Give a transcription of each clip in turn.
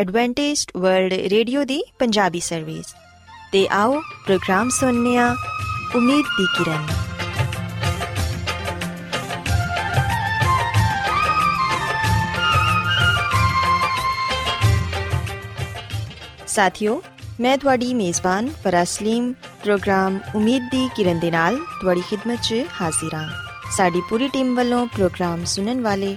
Adventist world radio ਦੀ Punjabi service ਤੇ ਆਓ ਪ੍ਰੋਗਰਾਮ ਸੁਣਨੇ ਆ ਉਮੀਦ ਦੀ ਕਿਰਨ। ਸਾਥਿਓ, ਮੈਂ ਤੁਹਾਡੀ ਮੇਜ਼ਬਾਨ ਫਰਾਸਲੀਮ ਪ੍ਰੋਗਰਾਮ ਉਮੀਦ ਦੀ ਕਿਰਨ ਦੇ ਨਾਲ ਤੁਹਾਡੀ ਖidmat 'ਚ ਹਾਜ਼ਰ ਹਾਂ। ਸਾਡੀ ਪੂਰੀ ਟੀਮ ਵੱਲੋਂ ਪ੍ਰੋਗਰਾਮ ਸੁਣਨ ਵਾਲੇ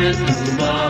Christmas is love.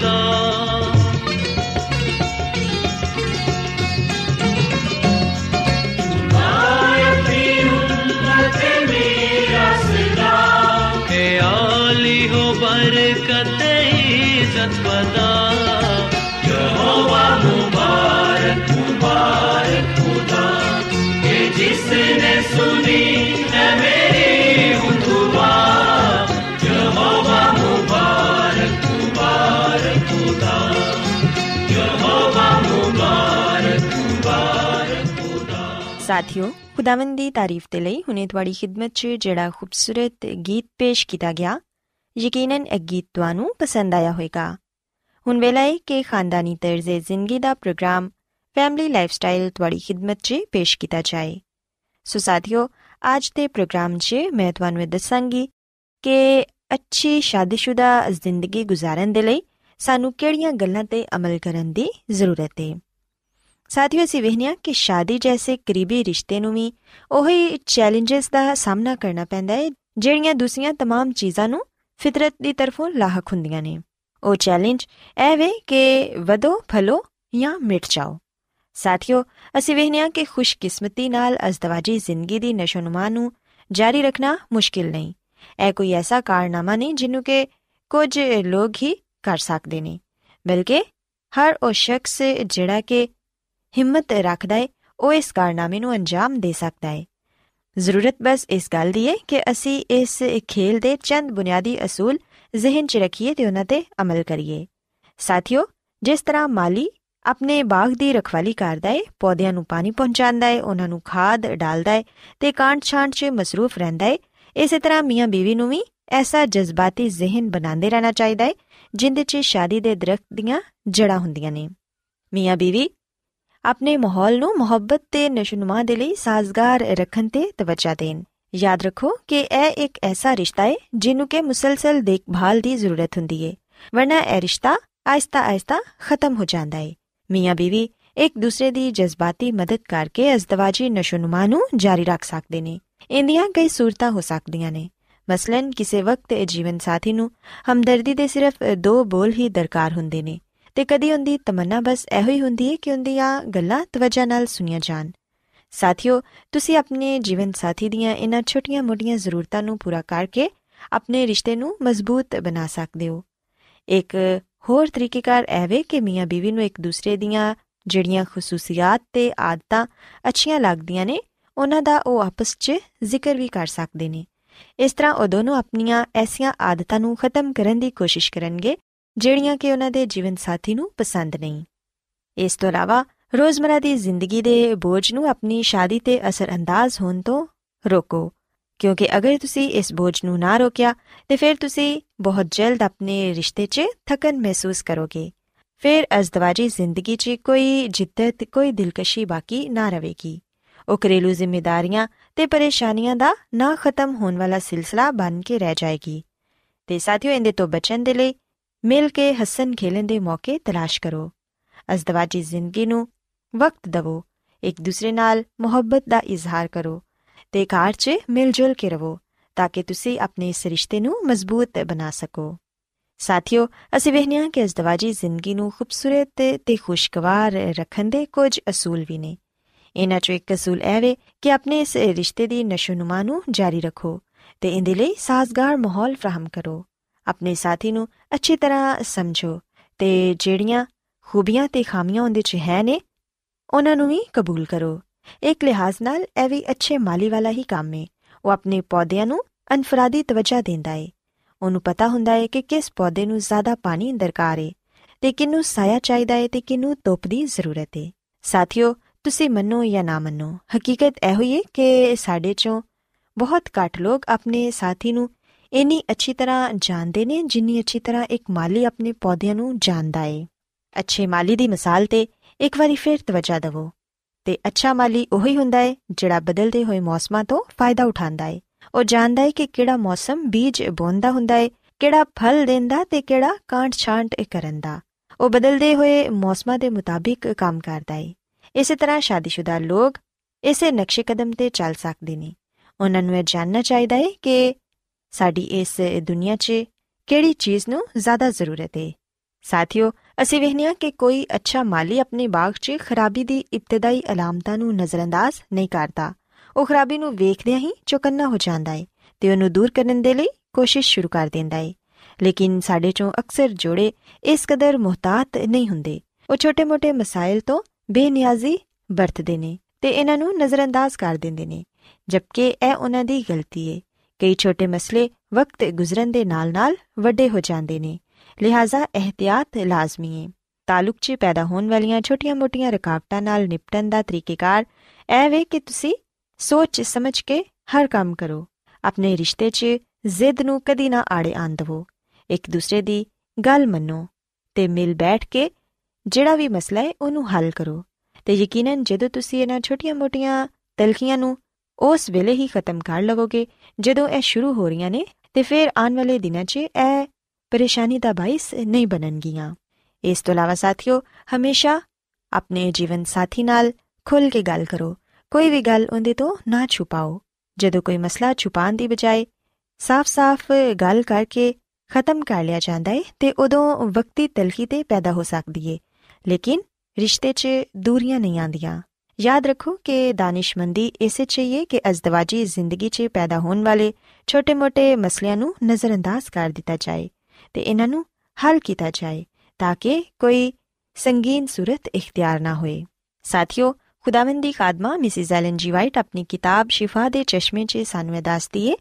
The. ਸਾਥਿਓ ਖੁਦਾਵੰਦ ਦੀ ਤਾਰੀਫ ਤੇ ਲਈ ਹੁਨੇ ਤੁਹਾਡੀ ਖਿਦਮਤ 'ਚ ਜਿਹੜਾ ਖੂਬਸੂਰਤ ਗੀਤ ਪੇਸ਼ ਕੀਤਾ ਗਿਆ ਯਕੀਨਨ ਇਹ ਗੀਤ ਤੁਹਾਨੂੰ ਪਸੰਦ ਆਇਆ ਹੋਵੇਗਾ ਹੁਣ ਵੇਲਾ ਹੈ ਕਿ ਖਾਨਦਾਨੀ ਤਰਜ਼ੇ ਜ਼ਿੰਦਗੀ ਦਾ ਪ੍ਰੋਗਰਾਮ ਫੈਮਿਲੀ ਲਾਈਫਸਟਾਈਲ ਤੁਹਾਡੀ ਖਿਦਮਤ 'ਚ ਪੇਸ਼ ਕੀਤਾ ਜਾਏ ਸੋ ਸਾਥਿਓ ਅੱਜ ਦੇ ਪ੍ਰੋਗਰਾਮ 'ਚ ਮੈਂ ਤੁਹਾਨੂੰ ਇਹ ਦੱਸਾਂਗੀ ਕਿ ਅੱਛੀ ਸ਼ਾਦੀशुदा ਜ਼ਿੰਦਗੀ ਗੁਜ਼ਾਰਨ ਦੇ ਲਈ ਸਾਨੂੰ ਕਿਹੜੀਆਂ ਗੱਲਾਂ ਤੇ ਅਮਲ ਕਰਨ ਦੀ ਜ਼ਰੂਰਤ ਹੈ ਸਾਥੀਓ ਅਸੀਂ ਵਹਿਨੀਆਂ ਕਿ ਸ਼ਾਦੀ ਜੈਸੇ ਕਰੀਬੀ ਰਿਸ਼ਤੇ ਨੂੰ ਵੀ ਉਹੀ ਚੈਲੰਜਸ ਦਾ ਸਾਹਮਣਾ ਕਰਨਾ ਪੈਂਦਾ ਹੈ ਜਿਹੜੀਆਂ ਦੂਸਰੀਆਂ तमाम ਚੀਜ਼ਾਂ ਨੂੰ ਫਿਤਰਤ ਦੀ ਤਰਫੋਂ ਲਾਹਕ ਹੁੰਦੀਆਂ ਨੇ ਉਹ ਚੈਲੰਜ ਇਹ ਵੇ ਕਿ ਵਧੋ ਫਲੋ ਜਾਂ ਮਿਟ ਜਾਓ ਸਾਥੀਓ ਅਸੀਂ ਵਹਿਨੀਆਂ ਕਿ ਖੁਸ਼ਕਿਸਮਤੀ ਨਾਲ ਅਜ਼ਦਵਾਜੀ ਜ਼ਿੰਦਗੀ ਦੀ ਨਸ਼ੋਨੁਮਾ ਨੂੰ ਜਾਰੀ ਰੱਖਣਾ ਮੁਸ਼ਕਿਲ ਨਹੀਂ ਇਹ ਕੋਈ ਐਸਾ ਕਾਰਨਾਮਾ ਨਹੀਂ ਜਿਹਨੂੰ ਕਿ ਕੁਝ ਲੋਕ ਹੀ ਕਰ ਸਕਦੇ ਨੇ ਬਲਕਿ ਹਰ ਉਹ ਸ਼ਖਸ ਜਿਹੜਾ ਕਿ ਹਿੰਮਤ ਰੱਖਦਾ ਹੈ ਉਹ ਇਸ ਕਾਰਨਾਮੇ ਨੂੰ ਅੰਜਾਮ ਦੇ ਸਕਦਾ ਹੈ ਜ਼ਰੂਰਤ ਬਸ ਇਸ ਗੱਲ ਦੀ ਹੈ ਕਿ ਅਸੀਂ ਇਸ ਖੇਲ ਦੇ ਚੰਦ ਬੁਨਿਆਦੀ ਅਸੂਲ ਜ਼ਿਹਨ 'ਚ ਰੱਖੀਏ ਤੇ ਉਹਨਾਂ ਤੇ ਅਮਲ ਕਰੀਏ। ਸਾਥੀਓ, ਜਿਸ ਤਰ੍ਹਾਂ ਮਾਲੀ ਆਪਣੇ ਬਾਗ ਦੀ ਰਖਵਾਲੀ ਕਰਦਾ ਹੈ ਪੌਦਿਆਂ ਨੂੰ ਪਾਣੀ ਪਹੁੰਚਾਉਂਦਾ ਹੈ ਉਹਨਾਂ ਨੂੰ ਖਾਦ ਡਾਲਦਾ ਹੈ ਤੇ ਕਾਂਟ ਛਾਂਟ 'ਚ ਮਸਰੂਫ ਰਹਿੰਦਾ ਹੈ ਇਸੇ ਤਰ੍ਹਾਂ ਮੀਆਂ ਬੀਵੀ ਨੂੰ ਵੀ ਐਸਾ ਜਜ਼ਬਾਤੀ ਜ਼ਿਹਨ ਬਣਾਉਂਦੇ ਰਹਿਣਾ ਚਾਹੀਦਾ ਹੈ ਜਿੰਦੇ 'ਚ ਸ਼ਾਦੀ ਦੇ ਦਰਖਤ ਦੀਆਂ ਜੜਾਂ ਹੁੰਦੀਆਂ ਨੇ। ਮੀਆਂ ਬੀਵੀ ਆਪਣੇ ਮਾਹੌਲ ਨੂੰ ਮੁਹੱਬਤ ਤੇ ਨਸ਼ੁਨਮਾ ਦੇ ਲਈ ਸਾਜ਼ਗਾਰ ਰੱਖਣ ਤੇ ਤਵੱਜਾ ਦੇਣ ਯਾਦ ਰੱਖੋ ਕਿ ਇਹ ਇੱਕ ਐਸਾ ਰਿਸ਼ਤਾ ਹੈ ਜਿਹਨੂੰ ਕਿ ਮੁਸਲਸਲ ਦੇਖਭਾਲ ਦੀ ਜ਼ਰੂਰਤ ਹੁੰਦੀ ਹੈ ਵਰਨਾ ਇਹ ਰਿਸ਼ਤਾ ਆਇਸਤਾ ਆਇਸਤਾ ਖਤਮ ਹੋ ਜਾਂਦਾ ਹੈ ਮੀਆਂ ਬੀਵੀ ਇੱਕ ਦੂਸਰੇ ਦੀ ਜਜ਼ਬਾਤੀ ਮਦਦ ਕਰਕੇ ਅਜ਼ਦਵਾਜੀ ਨਸ਼ੁਨਮਾ ਨੂੰ ਜਾਰੀ ਰੱਖ ਸਕਦੇ ਨੇ ਇੰਦੀਆਂ ਕਈ ਸੂਰਤਾਂ ਹੋ ਸਕਦੀਆਂ ਨੇ ਮਸਲਨ ਕਿਸੇ ਵਕਤ ਜੀਵਨ ਸਾਥੀ ਨੂੰ ਹਮਦਰਦੀ ਦੇ ਸਿਰਫ ਦੋ ਬੋਲ ਹੀ ਦਰਕਾਰ ਹੁੰਦੇ ਨੇ ਤੇ ਕਦੀ ਉਹਦੀ ਤਮੰਨਾ ਬਸ ਇਹੋ ਹੀ ਹੁੰਦੀ ਹੈ ਕਿ ਉਹਦੀਆਂ ਗੱਲਾਂ ਤਵੱਜਾ ਨਾਲ ਸੁਣੀਆਂ ਜਾਣ। ਸਾਥੀਓ, ਤੁਸੀਂ ਆਪਣੇ ਜੀਵਨ ਸਾਥੀ ਦੀਆਂ ਇਨ੍ਹਾਂ ਛੋਟੀਆਂ-ਮੋਟੀਆਂ ਜ਼ਰੂਰਤਾਂ ਨੂੰ ਪੂਰਾ ਕਰਕੇ ਆਪਣੇ ਰਿਸ਼ਤੇ ਨੂੰ ਮਜ਼ਬੂਤ ਬਣਾ ਸਕਦੇ ਹੋ। ਇੱਕ ਹੋਰ ਤਰੀਕੇਕਾਰ ਐਵੇਂ ਕਿ ਮੀਆਂ ਬੀਵੀ ਨੂੰ ਇੱਕ ਦੂਸਰੇ ਦੀਆਂ ਜਿਹੜੀਆਂ ਖਸੂਸੀਅਤ ਤੇ ਆਦਤਾਂ ਅੱਛੀਆਂ ਲੱਗਦੀਆਂ ਨੇ, ਉਹਨਾਂ ਦਾ ਉਹ ਆਪਸ 'ਚ ਜ਼ਿਕਰ ਵੀ ਕਰ ਸਕਦੇ ਨੇ। ਇਸ ਤਰ੍ਹਾਂ ਉਹ ਦੋਨੋਂ ਆਪਣੀਆਂ ਐਸੀਆਂ ਆਦਤਾਂ ਨੂੰ ਖਤਮ ਕਰਨ ਦੀ ਕੋਸ਼ਿਸ਼ ਕਰਨਗੇ ਜਿਹੜੀਆਂ ਕਿ ਉਹਨਾਂ ਦੇ ਜੀਵਨ ਸਾਥੀ ਨੂੰ ਪਸੰਦ ਨਹੀਂ। ਇਸ ਤੋਂ ਇਲਾਵਾ, ਰੋਜ਼ਮਰਾ ਦੀ ਜ਼ਿੰਦਗੀ ਦੇ ਬੋਝ ਨੂੰ ਆਪਣੀ ਸ਼ਾਦੀ ਤੇ ਅਸਰਅੰਦਾਜ਼ ਹੋਣ ਤੋਂ ਰੋਕੋ, ਕਿਉਂਕਿ ਅਗਰ ਤੁਸੀਂ ਇਸ ਬੋਝ ਨੂੰ ਨਾ ਰੋਕਿਆ, ਤੇ ਫਿਰ ਤੁਸੀਂ ਬਹੁਤ ਜਲਦ ਆਪਣੇ ਰਿਸ਼ਤੇ 'ਚ ਥਕਨ ਮਹਿਸੂਸ ਕਰੋਗੇ। ਫਿਰ ਅਜ਼ਦਵਾਜੀ ਜ਼ਿੰਦਗੀ 'ਚ ਕੋਈ ਜਿੱਦਤ, ਕੋਈ ਦਿਲਕਸ਼ੀ ਬਾਕੀ ਨਾ ਰਹੇਗੀ ਉਹ ਘਰੇਲੂ ਜ਼ਿੰਮੇਵਾਰੀਆਂ ਤੇ ਪਰੇਸ਼ਾਨੀਆਂ ਦਾ ਨਾ ਖਤਮ ਹੋਣ ਵਾਲਾ ਸਿਲਸਿਲਾ ਬਣ ਕੇ ਰਹਿ ਜਾਏਗੀ। ਤੇ ਸਾਥੀਓ, ਇਹਦੇ ਤੋਂ ਬਚਣ ਦੇ ਲਈ ਮਿਲ ਕੇ ਹੱਸਣ ਖੇਲਣ ਦੇ ਮੌਕੇ ਤਲਾਸ਼ ਕਰੋ। ਅਜ਼ਦਵਾਜੀ ਜ਼ਿੰਦਗੀ ਨੂੰ ਵਕਤ ਦਿਵੋ। ਇੱਕ ਦੂਸਰੇ ਨਾਲ ਮੁਹੱਬਤ ਦਾ ਇਜ਼ਹਾਰ ਕਰੋ ਤੇ ਘਰ 'ਚ ਮਿਲ ਜੁਲ ਕੇ ਰਹੋ ਤਾਂ ਕਿ ਤੁਸੀਂ ਆਪਣੇ ਇਸ ਰਿਸ਼ਤੇ ਨੂੰ ਮਜ਼ਬੂਤ ਬਣਾ ਸਕੋ। ਸਾਥੀਓ, ਅਸੀਂ ਵਹਿਨੀਆਂ ਕਿ ਅਜ਼ਦਵਾਜੀ ਜ਼ਿੰਦਗੀ ਨੂੰ ਖੂਬਸੂਰਤ ਤੇ ਖੁਸ਼ਗਵਾਰ ਰੱਖਣ ਦੇ ਕੁਝ ਅਸੂਲ ਵੀ ਨੇ। ਇਹਨਾਂ 'ਚੋਂ ਇੱਕ ਅਸੂਲ ਇਹ ਵੇ ਕਿ ਆਪਣੇ ਇਸ ਰਿਸ਼ਤੇ ਦੀ ਨਸ਼ੋਨੁਮਾ ਨੂੰ ਜਾਰੀ ਰੱਖੋ ਤੇ ਇਹਦੇ ਲਈ ਸਾਜ਼ਗਾਰ ਮਾਹੌਲ ਫਰਾਹਮ ਕਰੋ। ਆਪਣੇ ਸਾਥੀ ਨੂੰ ਅੱਛੀ ਤਰ੍ਹਾਂ ਸਮਝੋ ਤੇ ਜਿਹੜੀਆਂ ਖੂਬੀਆਂ ਤੇ ਖਾਮੀਆਂ ਉਹਦੇ 'ਚ ਹੈ ਨੇ, ਉਹਨਾਂ ਨੂੰ ਵੀ ਕਬੂਲ ਕਰੋ। ਇੱਕ ਲਿਹਾਜ਼ ਨਾਲ ਇਹ ਵੀ ਅੱਛੇ ਮਾਲੀ ਵਾਲਾ ਹੀ ਕੰਮ ਹੈ ਉਹ ਆਪਣੇ ਪੌਦਿਆਂ ਨੂੰ ਅਨਫਰਾਦੀ ਤਵੱਜਾ ਦਿੰਦਾ ਹੈ ਉਹਨੂੰ ਪਤਾ ਹੁੰਦਾ ਹੈ ਕਿ ਕਿਸ ਪੌਦੇ ਨੂੰ ਜ਼ਿਆਦਾ ਪਾਣੀ ਦਰਕਾਰ ਹੈ ਤੇ ਕਿਨੂੰ ਸਾਇਆ ਚਾਹੀਦਾ ਹੈ ਤੇ ਕਿਨੂੰ ਧੁੱਪ ਦੀ ਜ਼ਰੂਰਤ ਹੈ ਸਾਥੀਓ, ਤੁਸੀਂ ਮੰਨੋ ਜਾਂ ਨਾ ਮੰਨੋ, ਹਕੀਕਤ ਇਹ ਹੋਈ ਹੈ ਕਿ ਸਾਡੇ ਚੋਂ ਬਹੁਤ ਘੱਟ ਲੋਕ ਆਪਣੇ ਸਾਥੀ ਨੂੰ ਇੰਨੀ ਅੱਛੀ ਤਰ੍ਹਾਂ ਜਾਣਦੇ ਨੇ ਜਿੰਨੀ ਅੱਛੀ ਤਰ੍ਹਾਂ ਇੱਕ ਮਾਲੀ ਆਪਣੇ ਪੌਦਿਆਂ ਨੂੰ ਜਾਣਦਾ ਹੈ ਅੱਛੇ ਮਾਲੀ ਦੀ ਮਿਸਾਲ ਤੇ ਇੱਕ ਵਾਰੀ ਫੇਰ ਤਵੱਜਾ ਦਿਵੋ। ਤੇ ਅੱਛਾ ਮਾਲੀ ਉਹੀ ਹੁੰਦਾ ਹੈ ਜਿਹੜਾ ਬਦਲਦੇ ਹੋਏ ਮੌਸਮਾਂ ਤੋਂ ਫਾਇਦਾ ਉਠਾਉਂਦਾ ਹੈ ਉਹ ਜਾਣਦਾ ਹੈ ਕਿ ਕਿਹੜਾ ਮੌਸਮ ਬੀਜ ਬੋਂਦਾ ਹੁੰਦਾ ਹੈ ਕਿਹੜਾ ਫਲ ਦਿੰਦਾ ਤੇ ਕਿਹੜਾ ਕਾਂਟ ਛਾਂਟ ਕਰਨ ਦਾ ਉਹ ਬਦਲਦੇ ਹੋਏ ਮੌਸਮਾਂ ਦੇ ਮੁਤਾਬਿਕ ਕੰਮ ਕਰਦਾ ਹੈ ਇਸੇ ਤਰ੍ਹਾਂ ਸ਼ਾਦੀशुदा ਲੋਕ ਇਸੇ ਨਕਸ਼ੇ ਕਦਮ ਤੇ ਚੱਲ ਸਕਦੇ ਨੇ। ਉਹਨਾਂ ਨੂੰ ਇਹ ਜਾਣਨਾ ਚਾਹੀਦਾ ਹੈ ਕਿ ਸਾਡੀ ਇਸ ਦੁਨੀਆ 'ਚ ਕਿਹੜੀ ਚੀਜ਼ ਨੂੰ ਜ਼ਿਆਦਾ ਜ਼ਰੂਰਤ ਹੈ ਸਾਥੀਓ, ਅਸੀਂ ਵਹਿਨੀਆਂ ਕਿ ਕੋਈ ਅੱਛਾ ਮਾਲੀ ਆਪਣੇ ਬਾਗ 'ਚ ਖਰਾਬੀ ਦੀ ਇਬਤਦਾਈ ਅਲਾਮਤਾਂ ਨੂੰ ਨਜ਼ਰਅੰਦਾਜ਼ ਨਹੀਂ ਕਰਦਾ। ਉਹ ਖਰਾਬੀ ਨੂੰ ਵੇਖਦਿਆਂ ਹੀ ਚੁਕੰਨਾ ਹੋ ਜਾਂਦਾ ਹੈ ਤੇ ਉਹਨੂੰ ਦੂਰ ਕਰਨ ਦੇ ਲਈ ਕੋਸ਼ਿਸ਼ ਸ਼ੁਰੂ ਕਰ ਦਿੰਦਾ ਹੈ ਲੇਕਿਨ ਸਾਡੇ ਚੋਂ ਅਕਸਰ ਜੋੜੇ ਇਸ ਕਦਰ ਮੁਹਤਾਤ ਨਹੀਂ ਹੁੰਦੇ। ਉਹ ਛੋਟੇ-ਮੋਟੇ ਮਸਾਇਲ ਤੋਂ ਬੇਨਿਆਜ਼ੀ ਵਰਤਦੇ ਨੇ ਤੇ ਇਹਨਾਂ ਨੂੰ ਨਜ਼ਰਅੰਦਾਜ਼ ਕਰ ਦਿੰਦੇ ਨੇ, ਜਦਕਿ ਇਹ ਉਹਨਾਂ ਦੀ ਗਲਤੀ ਹੈ ਕਈ ਛੋਟੇ ਮਸਲੇ ਵਕਤ ਗੁਜ਼ਰਨ ਦੇ ਨਾਲ-ਨਾਲ ਵੱਡੇ ਹੋ ਜਾਂਦੇ ਨੇ। ਲਿਹਾਜ਼ਾ ਇhtiyat ਲਾਜ਼ਮੀ ਹੈ ਤਾਲੁਕ 'ਚ ਪੈਦਾ ਹੋਣ ਵਾਲੀਆਂ ਛੋਟੀਆਂ-ਮੋਟੀਆਂ ਰੁਕਾਵਟਾਂ ਨਾਲ ਨਿਪਟਣ ਦਾ ਤਰੀਕੇਕਾਰ ਇਹ ਵੇ ਕਿ ਤੁਸੀਂ ਸੋਚ ਸਮਝ ਕੇ ਹਰ ਕੰਮ ਕਰੋ। ਆਪਣੇ ਰਿਸ਼ਤੇ 'ਚ ਜ਼ਿੱਦ ਨੂੰ ਕਦੀ ਨਾ ਆੜੇ ਆਣ ਦਿਵੋ। ਇੱਕ ਦੂਸਰੇ ਦੀ ਗੱਲ ਮੰਨੋ ਤੇ ਮਿਲ ਬੈਠ ਕੇ ਜਿਹੜਾ ਵੀ ਮਸਲਾ ਹੈ ਉਹਨੂੰ ਹੱਲ ਕਰੋ। ਤੇ ਯਕੀਨਨ ਜਦੋਂ ਤੁਸੀਂ ਇਹਨਾਂ ਛੋਟੀਆਂ-ਮੋਟੀਆਂ ਤਲਖੀਆਂ ਨੂੰ ਉਸ ਵੇਲੇ ਹੀ ਖਤਮ ਕਰ ਲਵੋਗੇ। ਜਦੋਂ ਇਹ ਸ਼ੁਰੂ ਹੋ ਰਹੀਆਂ ਨੇ, ਤੇ ਫਿਰ ਆਉਣ ਵਾਲੇ ਦਿਨਾਂ 'ਚ ਇਹ ਪਰੇਸ਼ਾਨੀ ਦਾ ਬਾਇਸ ਨਹੀਂ ਬਣਨਗੀਆਂ। ਇਸ ਤੋਂ ਇਲਾਵਾ ਸਾਥੀਓ, ਹਮੇਸ਼ਾ ਆਪਣੇ ਜੀਵਨ ਸਾਥੀ ਨਾਲ ਖੁੱਲ ਕੇ ਗੱਲ ਕਰੋ। ਕੋਈ ਵੀ ਗੱਲ ਉਹਦੇ ਤੋਂ ਨਾ ਛੁਪਾਓ। ਜਦੋਂ ਕੋਈ ਮਸਲਾ ਛੁਪਾਉਣ ਦੀ ਬਜਾਏ ਸਾਫ਼-ਸਾਫ਼ ਗੱਲ ਕਰਕੇ ਖਤਮ ਕਰ ਲਿਆ ਜਾਂਦਾ ਹੈ ਤੇ ਉਦੋਂ ਵਕਤੀ ਤਲਖੀ ਤੇ ਪੈਦਾ ਹੋ ਸਕਦੀ ਹੈ ਲੇਕਿਨ ਰਿਸ਼ਤੇ 'ਚ ਦੂਰੀਆਂ ਨਹੀਂ ਆਂਦੀਆਂ ਯਾਦ ਰੱਖੋ ਕਿ ਦਾਨਿਸ਼ਮੰਦੀ ਇਸੇ ਚਾਹੀਏ ਕਿ ਅਜ਼ਦਵਾਜੀ ਜ਼ਿੰਦਗੀ 'ਚ ਪੈਦਾ ਹੋਣ ਵਾਲੇ ਛੋਟੇ-ਮੋਟੇ ਮਸਲਿਆਂ ਨੂੰ ਨਜ਼ਰਅੰਦਾਜ਼ ਕਰ ਦਿੱਤਾ ਜਾਏ ਤੇ ਇਹਨਾਂ ਨੂੰ ਹੱਲ ਕੀਤਾ ਜਾਏ ਤਾਂ ਕਿ ਕੋਈ ਸੰਗੀਨ ਸੂਰਤ ਇਖਤਿਆਰ ਨਾ ਹੋਏ। ਸਾਥੀਓ, ਖੁਦਾਵੰਦ ਦੀ ਖਾਦਮਾ ਮਿਸਿਸ ਐਲਨ ਜੀ ਵਾਈਟ ਆਪਣੀ ਕਿਤਾਬ ਸ਼ਿਫਾ ਦੇ ਚਸ਼ਮੇ 'ਚ ਸਾਨੂੰ ਦੱਸਦੀ ਏ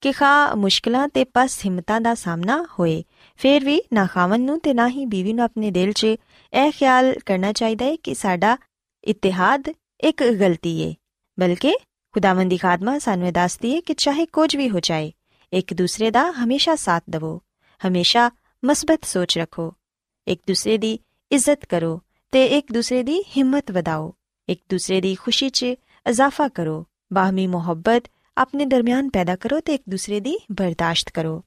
ਕਿ ਖਾ ਮੁਸ਼ਕਲਾਂ ਤੇ ਪਸ ਹਿੰਮਤਾਂ ਦਾ ਸਾਹਮਣਾ ਹੋਏ, ਫਿਰ ਵੀ ਨਾ ਖਾਵਨ ਨੂੰ ਤੇ ਨਾ ਹੀ ਬੀਵੀ ਨੂੰ ਆਪਣੇ ਦਿਲ 'ਚ ਇਹ ਖਿਆਲ ਕਰਨਾ ਚਾਹੀਦਾ ਹੈ ਕਿ ਸਾਡਾ ਇਤਿਹਾਦ ਇੱਕ ਗਲਤੀ ਏ ਬਲਕਿ ਖੁਦਾਵੰਦ ਦੀ ਖਾਦਮਾ ਸਾਨੂੰ ਦੱਸਦੀ ਏ ਕਿ ਚਾਹੇ ਕੁਝ ਵੀ ਹੋ ਜਾਏ ਇੱਕ ਦੂਸਰੇ ਦਾ ਹਮੇਸ਼ਾ ਸਾਥ ਦਿਵੋ ਹਮੇਸ਼ਾ ਮਸਬਤ ਸੋਚ ਰੱਖੋ ਇੱਕ ਦੂਸਰੇ ਦੀ ਇੱਜ਼ਤ ਕਰੋ ਤੇ ਇੱਕ ਦੂਸਰੇ ਦੀ ਹਿੰਮਤ ਵਧਾਓ ਇੱਕ ਦੂਸਰੇ ਦੀ ਖੁਸ਼ੀ 'ਚ ਇਜ਼ਾਫਾ ਕਰੋ ਬਾਹਮੀ ਮੁਹੱਬਤ ਆਪਣੇ ਦਰਮਿਆਨ ਪੈਦਾ ਕਰੋ ਤੇ ਇੱਕ ਦੂਸਰੇ ਦੀ ਬਰਦਾਸ਼ਤ ਕਰੋ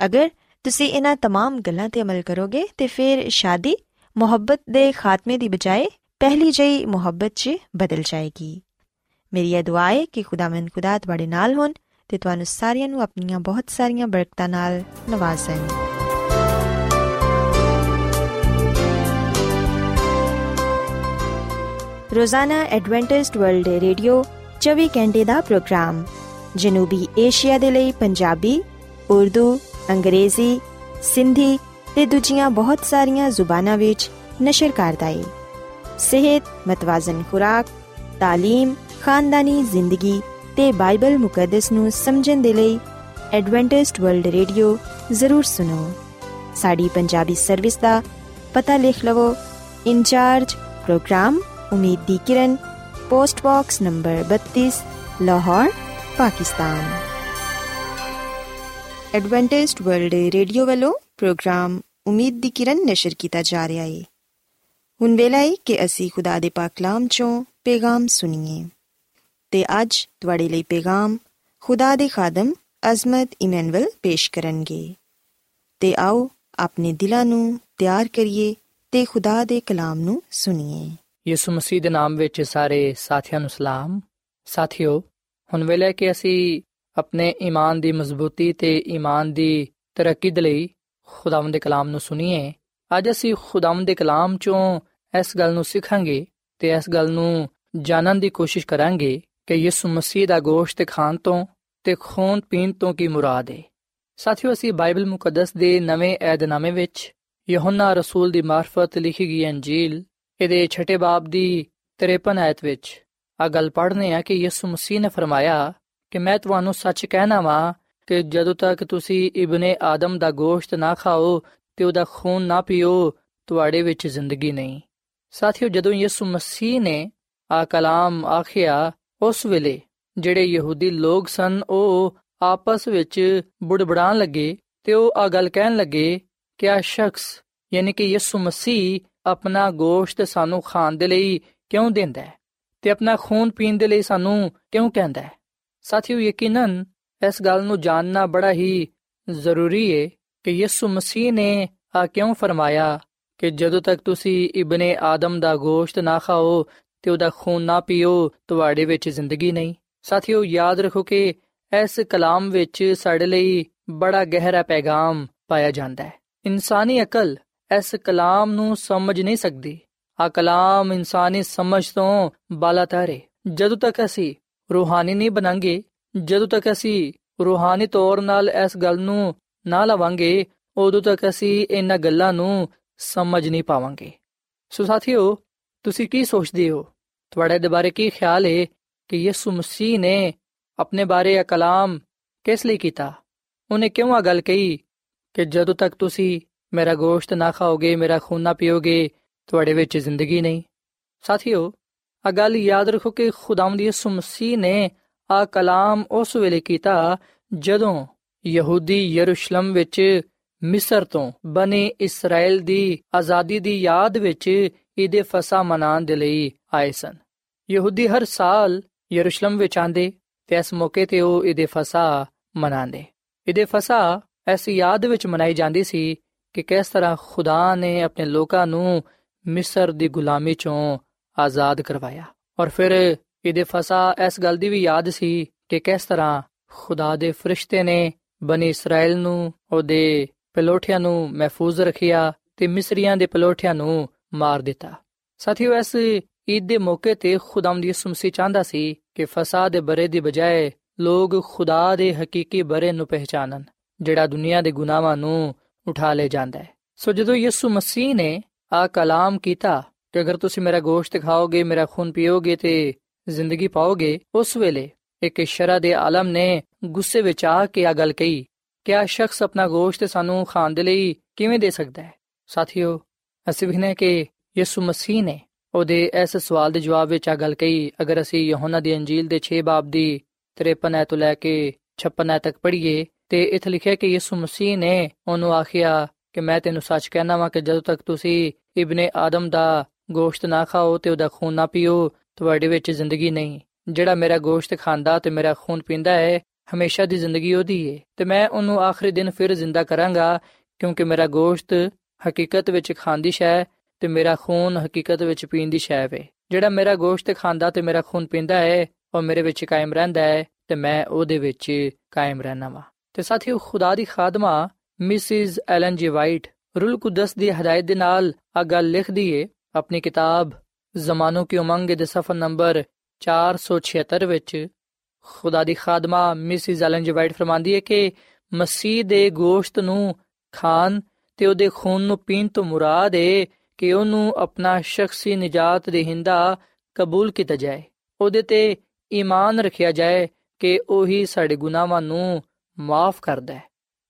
ਅਗਰ ਤੁਸੀਂ ਇਹਨਾਂ तमाम ਗੱਲਾਂ ਤੇ ਅਮਲ ਕਰੋਗੇ ਤੇ ਫਿਰ ਸ਼ਾਦੀ ਮੁਹੱਬਤ ਦੇ ਖਾਤਮੇ ਦੀ ਬਜਾਏ ਪਹਿਲੀ ਜਈ ਮੁਹੱਬਤ 'ਚ ਬਦਲ ਜਾਏਗੀ ਮੇਰੀ ਇਹ ਦੁਆ ਹੈ ਕਿ ਖੁਦਾਵੰਦ ਖੁਦਾ ਤੁਹਾਡੇ ਨਾਲ ਹੋਣ ਤੇ ਤੁਹਾਨੂੰ ਸਾਰਿਆਂ ਨੂੰ ਆਪਣੀਆਂ ਬਹੁਤ ਸਾਰੀਆਂ ਬਰਕਤਾਂ ਨਾਲ ਨਵਾਜ਼ੇ ਰੋਜ਼ਾਨਾ ਐਡਵੈਂਟਿਸਟ ਵਰਲਡ ਰੇਡੀਓ 24 ਘੰਟੇ ਦਾ ਪ੍ਰੋਗਰਾਮ ਜਨੂਬੀ ਏਸ਼ੀਆ ਦੇ ਲਈ ਪੰਜਾਬੀ ਉਰਦੂ ਅੰਗਰੇਜ਼ੀ ਸਿੰਧੀ ਤੇ ਦੂਜੀਆਂ ਬਹੁਤ ਸਾਰੀਆਂ ਜ਼ੁਬਾਨਾਂ ਵਿੱਚ ਨਸ਼ਰ ਕਰਦਾ ਹੈ ਸਿਹਤ ਮਤਵਾਜ਼ਨ ਖੁਰਾਕ تعلیم ਖਾਨਦਾਨੀ ਜ਼ਿੰਦਗੀ ਤੇ ਬਾਈਬਲ ਮੁਕੱਦਸ ਨੂੰ ਸਮਝਣ ਦੇ ਲਈ ਐਡਵੈਂਟਿਸਟ ਵਰਲਡ ਰੇਡੀਓ ਜ਼ਰੂਰ ਸੁਨੋ ਸਾਡੀ ਪੰਜਾਬੀ ਸਰਵਿਸ ਦਾ ਪਤਾ ਲਿਖ ਲਵੋ incharge program Umeed di Kiran post box number 32 Lahore Pakistan Adventist World Radio ਵੱਲੋਂ ਪ੍ਰੋਗਰਾਮ ਉਮੀਦ ਦੀ ਕਿਰਨ ਨਿਸ਼ਰ ਕੀਤਾ ਜਾ ਰਿਹਾ ਹੈ ਹੁਣ ਵੇਲਾ ਹੈ ਕਿ ਅਸੀਂ ਖੁਦਾ ਦੇ ਪਾਕ ਕਲਾਮ ਚੋਂ ਪੈਗਾਮ ਸੁਣੀਏ ਤੇ ਅੱਜ ਤੁਹਾਡੇ ਲਈ ਪੈਗਾਮ ਖੁਦਾ ਦੇ ਖਾਦਮ ਅਜ਼ਮਤ ਇਮਨੁਅਲ ਪੇਸ਼ ਕਰਨਗੇ ਤੇ ਆਓ ਆਪਣੇ ਦਿਲਾਂ ਨੂੰ ਤਿਆਰ ਕਰੀਏ ਤੇ ਖੁਦਾ ਦੇ ਕਲਾਮ ਨੂੰ ਸੁਣੀਏ ਯਿਸੂ ਮਸੀਹ ਦੇ ਨਾਮ ਵਿੱਚ ਸਾਰੇ ਸਾਥੀਆਂ ਨੂੰ ਸਲਾਮ ਸਾਥਿਓ ਹੁਣ ਵੇਲੇ ਕਿ ਅਸੀਂ ਆਪਣੇ ਈਮਾਨ ਦੀ ਮਜ਼ਬੂਤੀ ਤੇ ਈਮਾਨ ਦੀ ਤਰੱਕੀ ਦੇ ਲਈ ਖੁਦਾਵੰਦ ਦੇ ਕਲਾਮ ਨੂੰ ਸੁਣੀਏ ਅੱਜ ਅਸੀਂ ਖੁਦਾਵੰਦ ਦੇ ਕਲਾਮ ਚੋਂ ਇਸ ਗੱਲ ਨੂੰ ਸਿੱਖਾਂਗੇ ਤੇ ਇਸ ਗੱਲ ਨੂੰ ਜਾਣਨ ਦੀ ਕੋਸ਼ਿਸ਼ ਕਰਾਂਗੇ ਕਿ ਯਿਸੂ ਮਸੀਹ ਦਾ ਗੋਸ਼ਤ ਖਾਣ ਤੋਂ ਤੇ ਖੂਨ ਪੀਣ ਤੋਂ ਕੀ ਮੁਰਾਦ ਹੈ ਸਾਥੀਓ, ਅਸੀਂ ਬਾਈਬਲ ਮੁਕੱਦਸ ਦੇ ਨਵੇਂ ਏਧਨਾਮੇ ਵਿੱਚ ਯਹੋਨਾ ਰਸੂਲ ਦੀ ਮਾਰਫਤ ਲਿਖੀ ਗਈ ਅੰਜੀਲ ਇਹਦੇ ਛਠੇ ਬਾਬ ਦੀ 53 ਆਇਤ ਵਿੱਚ ਆ ਗੱਲ ਪੜ੍ਹਨੇ ਆ ਕਿ ਯਿਸੂ ਮਸੀਹ ਨੇ ਫਰਮਾਇਆ ਕਿ ਮੈਂ ਤੁਹਾਨੂੰ ਸੱਚ ਕਹਿਣਾ ਵਾਂ ਕਿ ਜਦੋਂ ਤੱਕ ਤੁਸੀਂ ਇਬਨੇ ਆਦਮ ਦਾ ਗੋਸ਼ਤ ਨਾ ਖਾਓ ਤੇ ਉਹਦਾ ਖੂਨ ਨਾ ਪੀਓ, ਤੁਹਾਡੇ ਵਿੱਚ ਜ਼ਿੰਦਗੀ ਨਹੀਂ। ਸਾਥੀਓ, ਜਦੋਂ ਯਿਸੂ ਮਸੀਹ ਨੇ ਆ ਕਲਾਮ ਆਖਿਆ, ਉਸ ਵੇਲੇ ਜਿਹੜੇ ਯਹੂਦੀ ਲੋਕ ਸਨ, ਉਹ ਆਪਸ ਵਿੱਚ ਬੁੜਬੜਾਣ ਲੱਗੇ ਤੇ ਉਹ ਆ ਗੱਲ ਕਹਿਣ ਲੱਗੇ ਕਿ ਆ ਸ਼ਖਸ, ਯਾਨੀ ਕਿ ਯਿਸੂ ਮਸੀਹ ਆਪਣਾ ਗੋਸ਼ਤ ਸਾਨੂੰ ਖਾਣ ਦੇ ਲਈ ਕਿਉਂ ਦਿੰਦਾ ਹੈ ਤੇ ਆਪਣਾ ਖੂਨ ਪੀਣ ਦੇ ਲਈ ਸਾਨੂੰ ਕਿਉਂ ਕਹਿੰਦਾ ਹੈ? ਸਾਥੀਓ, ਯਕੀਨਨ ਇਸ ਗੱਲ ਨੂੰ ਜਾਣਨਾ ਬੜਾ ਹੀ ਜ਼ਰੂਰੀ ਹੈ ਕਿ ਯਿਸੂ ਮਸੀਹ ਨੇ ਆ ਕਿਉਂ ਫਰਮਾਇਆ ਕਿ ਜਦੋਂ ਤੱਕ ਤੁਸੀਂ ਇਬਨੇ ਆਦਮ ਦਾ ਗੋਸ਼ਤ ਨਾ ਖਾਓ ਤੇ ਉਹਦਾ ਖੂਨ ਨਾ ਪੀਓ, ਤੁਹਾਡੇ ਵਿੱਚ ਜ਼ਿੰਦਗੀ ਨਹੀਂ। ਸਾਥੀਓ, ਯਾਦ ਰੱਖੋ ਕਿ ਇਸ ਕਲਾਮ ਵਿੱਚ ਸਾਡੇ ਲਈ ਬੜਾ ਗਹਿਰਾ ਪੈਗਾਮ ਪਾਇਆ ਜਾਂਦਾ ਹੈ। ਇਨਸਾਨੀ ਅਕਲ ਇਸ ਕਲਾਮ ਨੂੰ ਸਮਝ ਨਹੀਂ ਸਕਦੀ। ਆ ਕਲਾਮ ਇਨਸਾਨੀ ਸਮਝ ਤੋਂ ਬਾਲਾਤਰ ਹੈ ਜਦੋਂ ਤੱਕ ਅਸੀਂ ਰੂਹਾਨੀ ਨਹੀਂ ਬਣਾਂਗੇ, ਜਦੋਂ ਤੱਕ ਅਸੀਂ ਰੂਹਾਨੀ ਤੌਰ ਨਾਲ ਇਸ ਗੱਲ ਨੂੰ ਨਾ ਲਵਾਂਗੇ, ਉਦੋਂ ਤੱਕ ਅਸੀਂ ਇਹਨਾਂ ਗੱਲਾਂ ਨੂੰ ਸਮਝ ਨਹੀਂ ਪਾਵਾਂਗੇ। ਸੋ ਸਾਥੀਓ, ਤੁਸੀਂ ਕੀ ਸੋਚਦੇ ਹੋ? ਤੁਹਾਡੇ ਦੇ ਬਾਰੇ ਕੀ ਖਿਆਲ ਹੈ ਕਿ ਯਿਸੂ ਮਸੀਹ ਨੇ ਆਪਣੇ ਬਾਰੇ ਇਹ ਕਲਾਮ ਕਿਸ ਲਈ ਕੀਤਾ? ਉਹਨੇ ਕਿਉਂ ਆ ਗੱਲ ਕਹੀ ਕਿ ਜਦੋਂ ਤੱਕ ਤੁਸੀਂ ਮੇਰਾ ਗੋਸ਼ਤ ਨਾ ਖਾਓਗੇ, ਮੇਰਾ ਖੂਨ ਨਾ ਪੀਓਗੇ, ਤੁਹਾਡੇ ਵਿੱਚ ਜ਼ਿੰਦਗੀ ਨਹੀਂ? ਸਾਥੀਓ ਆ ਗੱਲ ਯਾਦ ਰੱਖੋ ਕਿ ਖੁਦਾਵੰਦ ਯਿਸੂ ਮਸੀਹ ਨੇ ਆ ਕਲਾਮ ਉਸ ਵੇਲੇ ਕੀਤਾ ਜਦੋਂ ਯਹੂਦੀ ਯਰੂਸ਼ਲਮ ਵਿੱਚ ਮਿਸਰ ਤੋਂ ਬਨੇ ਇਸਰਾਇਲ ਦੀ ਆਜ਼ਾਦੀ ਦੀ ਯਾਦ ਵਿੱਚ ਇਹਦੇ ਫਸਾ ਮਨਾਉਣ ਦੇ ਲਈ ਆਏ ਸਨ। ਯਹੂਦੀ ਹਰ ਸਾਲ ਯਰੂਸ਼ਲਮ ਵਿੱਚ ਆਂਦੇ ਤੇ ਇਸ ਮੌਕੇ ਤੇ ਉਹ ਇਹਦੇ ਫਸਾ ਮਨਾਉਂਦੇ। ਇਹਦੇ ਫਸਾ ਐਸੀ ਯਾਦ ਵਿੱਚ ਮਨਾਈ ਜਾਂਦੀ ਸੀ ਕਿ ਕਿਸ ਤਰ੍ਹਾਂ ਖੁਦਾ ਨੇ ਆਪਣੇ ਲੋਕਾਂ ਨੂੰ ਮਿਸਰ ਦੀ ਗੁਲਾਮੀ ਚੋਂ ਆਜ਼ਾਦ ਕਰਵਾਇਆ। ਔਰ ਫਿਰ ਇਹਦੇ ਫਸਾ ਇਸ ਗੱਲ ਦੀ ਵੀ ਯਾਦ ਸੀ ਕਿ ਕਿਸ ਤਰ੍ਹਾਂ ਖੁਦਾ ਦੇ ਫਰਿਸ਼ਤੇ ਨੇ ਬਨੀ ਇਸਰਾਇਲ ਨੂੰ ਉਹਦੇ ਪਲੋਠਿਆਂ ਨੂੰ ਮਹਿਫੂਜ਼ ਰੱਖਿਆ ਤੇ ਮਿਸਰੀਆਂ ਦੇ ਪਲੋਠਿਆਂ ਨੂੰ ਮਾਰ ਦਿੱਤਾ। ਸਾਥੀਓ, ਇਸ ਈਦ ਦੇ ਮੌਕੇ ਤੇ ਖੁਦਾਮ ਦੀ ਸੁਮਸੀ ਚਾਹੁੰਦਾ ਸੀ ਕਿ ਫਸਾਦ ਦੇ ਬਰੇ ਦੀ ਬਜਾਏ ਲੋਕ ਖੁਦਾ ਦੇ ਹਕੀਕੀ ਬਰੇ ਨੂੰ ਪਹਿਚਾਨਣ, ਜਿਹੜਾ ਦੁਨੀਆ ਦੇ ਗੁਨਾਹਾਂ ਨੂੰ ਉਠਾ ਲੈ ਜਾਂਦਾ ਹੈ। ਸੋ ਜਦੋਂ ਯਿਸੂ ਮਸੀਹ ਨੇ ਆ ਕਲਾਮ ਕੀਤਾ ਕਿ ਅਗਰ ਤੁਸੀਂ ਮੇਰਾ ਗੋਸ਼ਤ ਖਾਓਗੇ, ਮੇਰਾ ਖੂਨ ਪੀਓਗੇ ਤੇ ਜ਼ਿੰਦਗੀ ਪਾਓਗੇ, ਉਸ ਵੇਲੇ ਇੱਕ ਸ਼ਰਾ ਦੇ ਆਲਮ ਨੇ ਗੁੱਸੇ ਵਿੱਚ ਆ ਕੇ ਆ ਗੱਲ ਕਹੀ ਕਿ ਆ ਸ਼ਖਸ ਆਪਣਾ ਗੋਸ਼ਤ ਸਾਨੂੰ ਖਾਣ ਦੇ ਲਈ ਕਿਵੇਂ ਦੇ ਸਕਦਾ ਹੈ? ਸਾਥੀਓ, ਅਸੀਂ ਵਿਖਨੇ ਕਿ ਯਿਸੂ ਮਸੀਹ ਨੇ ਉਹਦੇ ਇਸ ਸਵਾਲ ਦੇ ਜਵਾਬ ਵਿੱਚ ਆ ਗੱਲ ਕਹੀ। ਅਗਰ ਅਸੀਂ ਯਹੋਨਾ ਦੀ ਅੰਜੀਲ ਦੇ 6 ਬਾਬ ਦੀ 53 ਤੋਂ ਲੈ ਕੇ 56 ਤੱਕ ਪੜ੍ਹੀਏ ਤੇ ਇੱਥੇ ਲਿਖਿਆ ਕਿ ਯਿਸੂ ਮਸੀਹ ਨੇ ਉਹਨੂੰ ਆਖਿਆ ਕਿ ਮੈਂ ਤੈਨੂੰ ਸੱਚ ਕਹਿਣਾ ਵਾਂ ਕਿ ਜਦੋਂ ਤੱਕ ਤੁਸੀਂ ਇਬਨੇ ਆਦਮ ਦਾ ਗੋਸ਼ਤ ਨਾ ਖਾਓ ਤੇ ਉਹਦਾ ਖੂਨ ਨਾ ਪੀਓ, ਤੁਹਾਡੇ ਵਿੱਚ ਜ਼ਿੰਦਗੀ ਨਹੀਂ। ਜਿਹੜਾ ਮੇਰਾ ਗੋਸ਼ਤ ਖਾਂਦਾ ਤੇ ਮੇਰਾ ਖੂਨ ਪੀਂਦਾ ਹੈ ਹਮੇਸ਼ਾ ਦੀ ਜ਼ਿੰਦਗੀ ਉਹਦੀ ਹੈ ਤੇ ਮੈਂ ਉਹਨੂੰ ਆਖਰੀ ਦਿਨ ਫਿਰ ਜ਼ਿੰਦਾ ਕਰਾਂਗਾ, ਕਿਉਂਕਿ ਮੇਰਾ ਗੋਸ਼ਤ ਹਕੀਕਤ ਵਿੱਚ ਖਾਂਦੀ ਸ਼ੈ ਤੇ ਮੇਰਾ ਖੂਨ ਹਕੀਕਤ ਵਿੱਚ ਪੀਣ ਦੀ ਸ਼ੈ ਵੇ। ਜਿਹੜਾ ਮੇਰਾ ਗੋਸ਼ਤ ਖਾਂਦਾ ਤੇ ਮੇਰਾ ਖੂਨ ਪੀਂਦਾ ਹੈ ਉਹ ਮੇਰੇ ਵਿੱਚ ਕਾਇਮ ਰਹਿੰਦਾ ਹੈ ਤੇ ਮੈਂ ਉਹਦੇ ਵਿੱਚ ਕਾਇਮ ਰਹਿਣਾ ਵਾ। ਤੇ ਸਾਥੀਓ, ਖੁਦਾ ਦੀ ਖਾਦਮਾ ਮਿਸਿਸ ਐਲਨ ਜੀ ਵਾਈਟ ਰੂਲ ਕੁਦਸ ਦੀ ਹਦਾਇਤ ਦੇ ਨਾਲ ਆ ਗੱਲ ਲਿਖਦੀ ਏ, ਆਪਣੀ ਕਿਤਾਬ ਜ਼ਮਾਨੋ ਕੀ ਉਮੰਗ ਦੇ ਸਫਾ ਨੰਬਰ 476 ਵਿੱਚ ਖੁਦਾ ਦੀ ਖਾਦਮਾ ਮਿਸਿਸ ਐਲਨ ਜੀ ਵਾਈਟ ਫਰਮਾਂਦੀ ਹੈ ਕਿ ਮਸੀਹ ਦੇ ਗੋਸ਼ਤ ਨੂੰ ਖਾਣ ਤੇ ਉਹਦੇ ਖੂਨ ਨੂੰ ਪੀਣ ਤੋਂ ਮੁਰਾਦ ਹੈ ਕਿ ਉਹਨੂੰ ਆਪਣਾ ਸ਼ਖਸੀ ਨਜਾਤ ਦੇਹਿੰਦਾ ਕਬੂਲ ਕੀਤਾ ਜਾਏ ਉਹਦੇ ਤੇ ਈਮਾਨ ਰੱਖਿਆ ਜਾਏ ਕਿ ਉਹੀ ਸਾਡੇ ਗੁਨਾਹਾਂ ਨੂੰ ਮਾਫ ਕਰਦਾ ਹੈ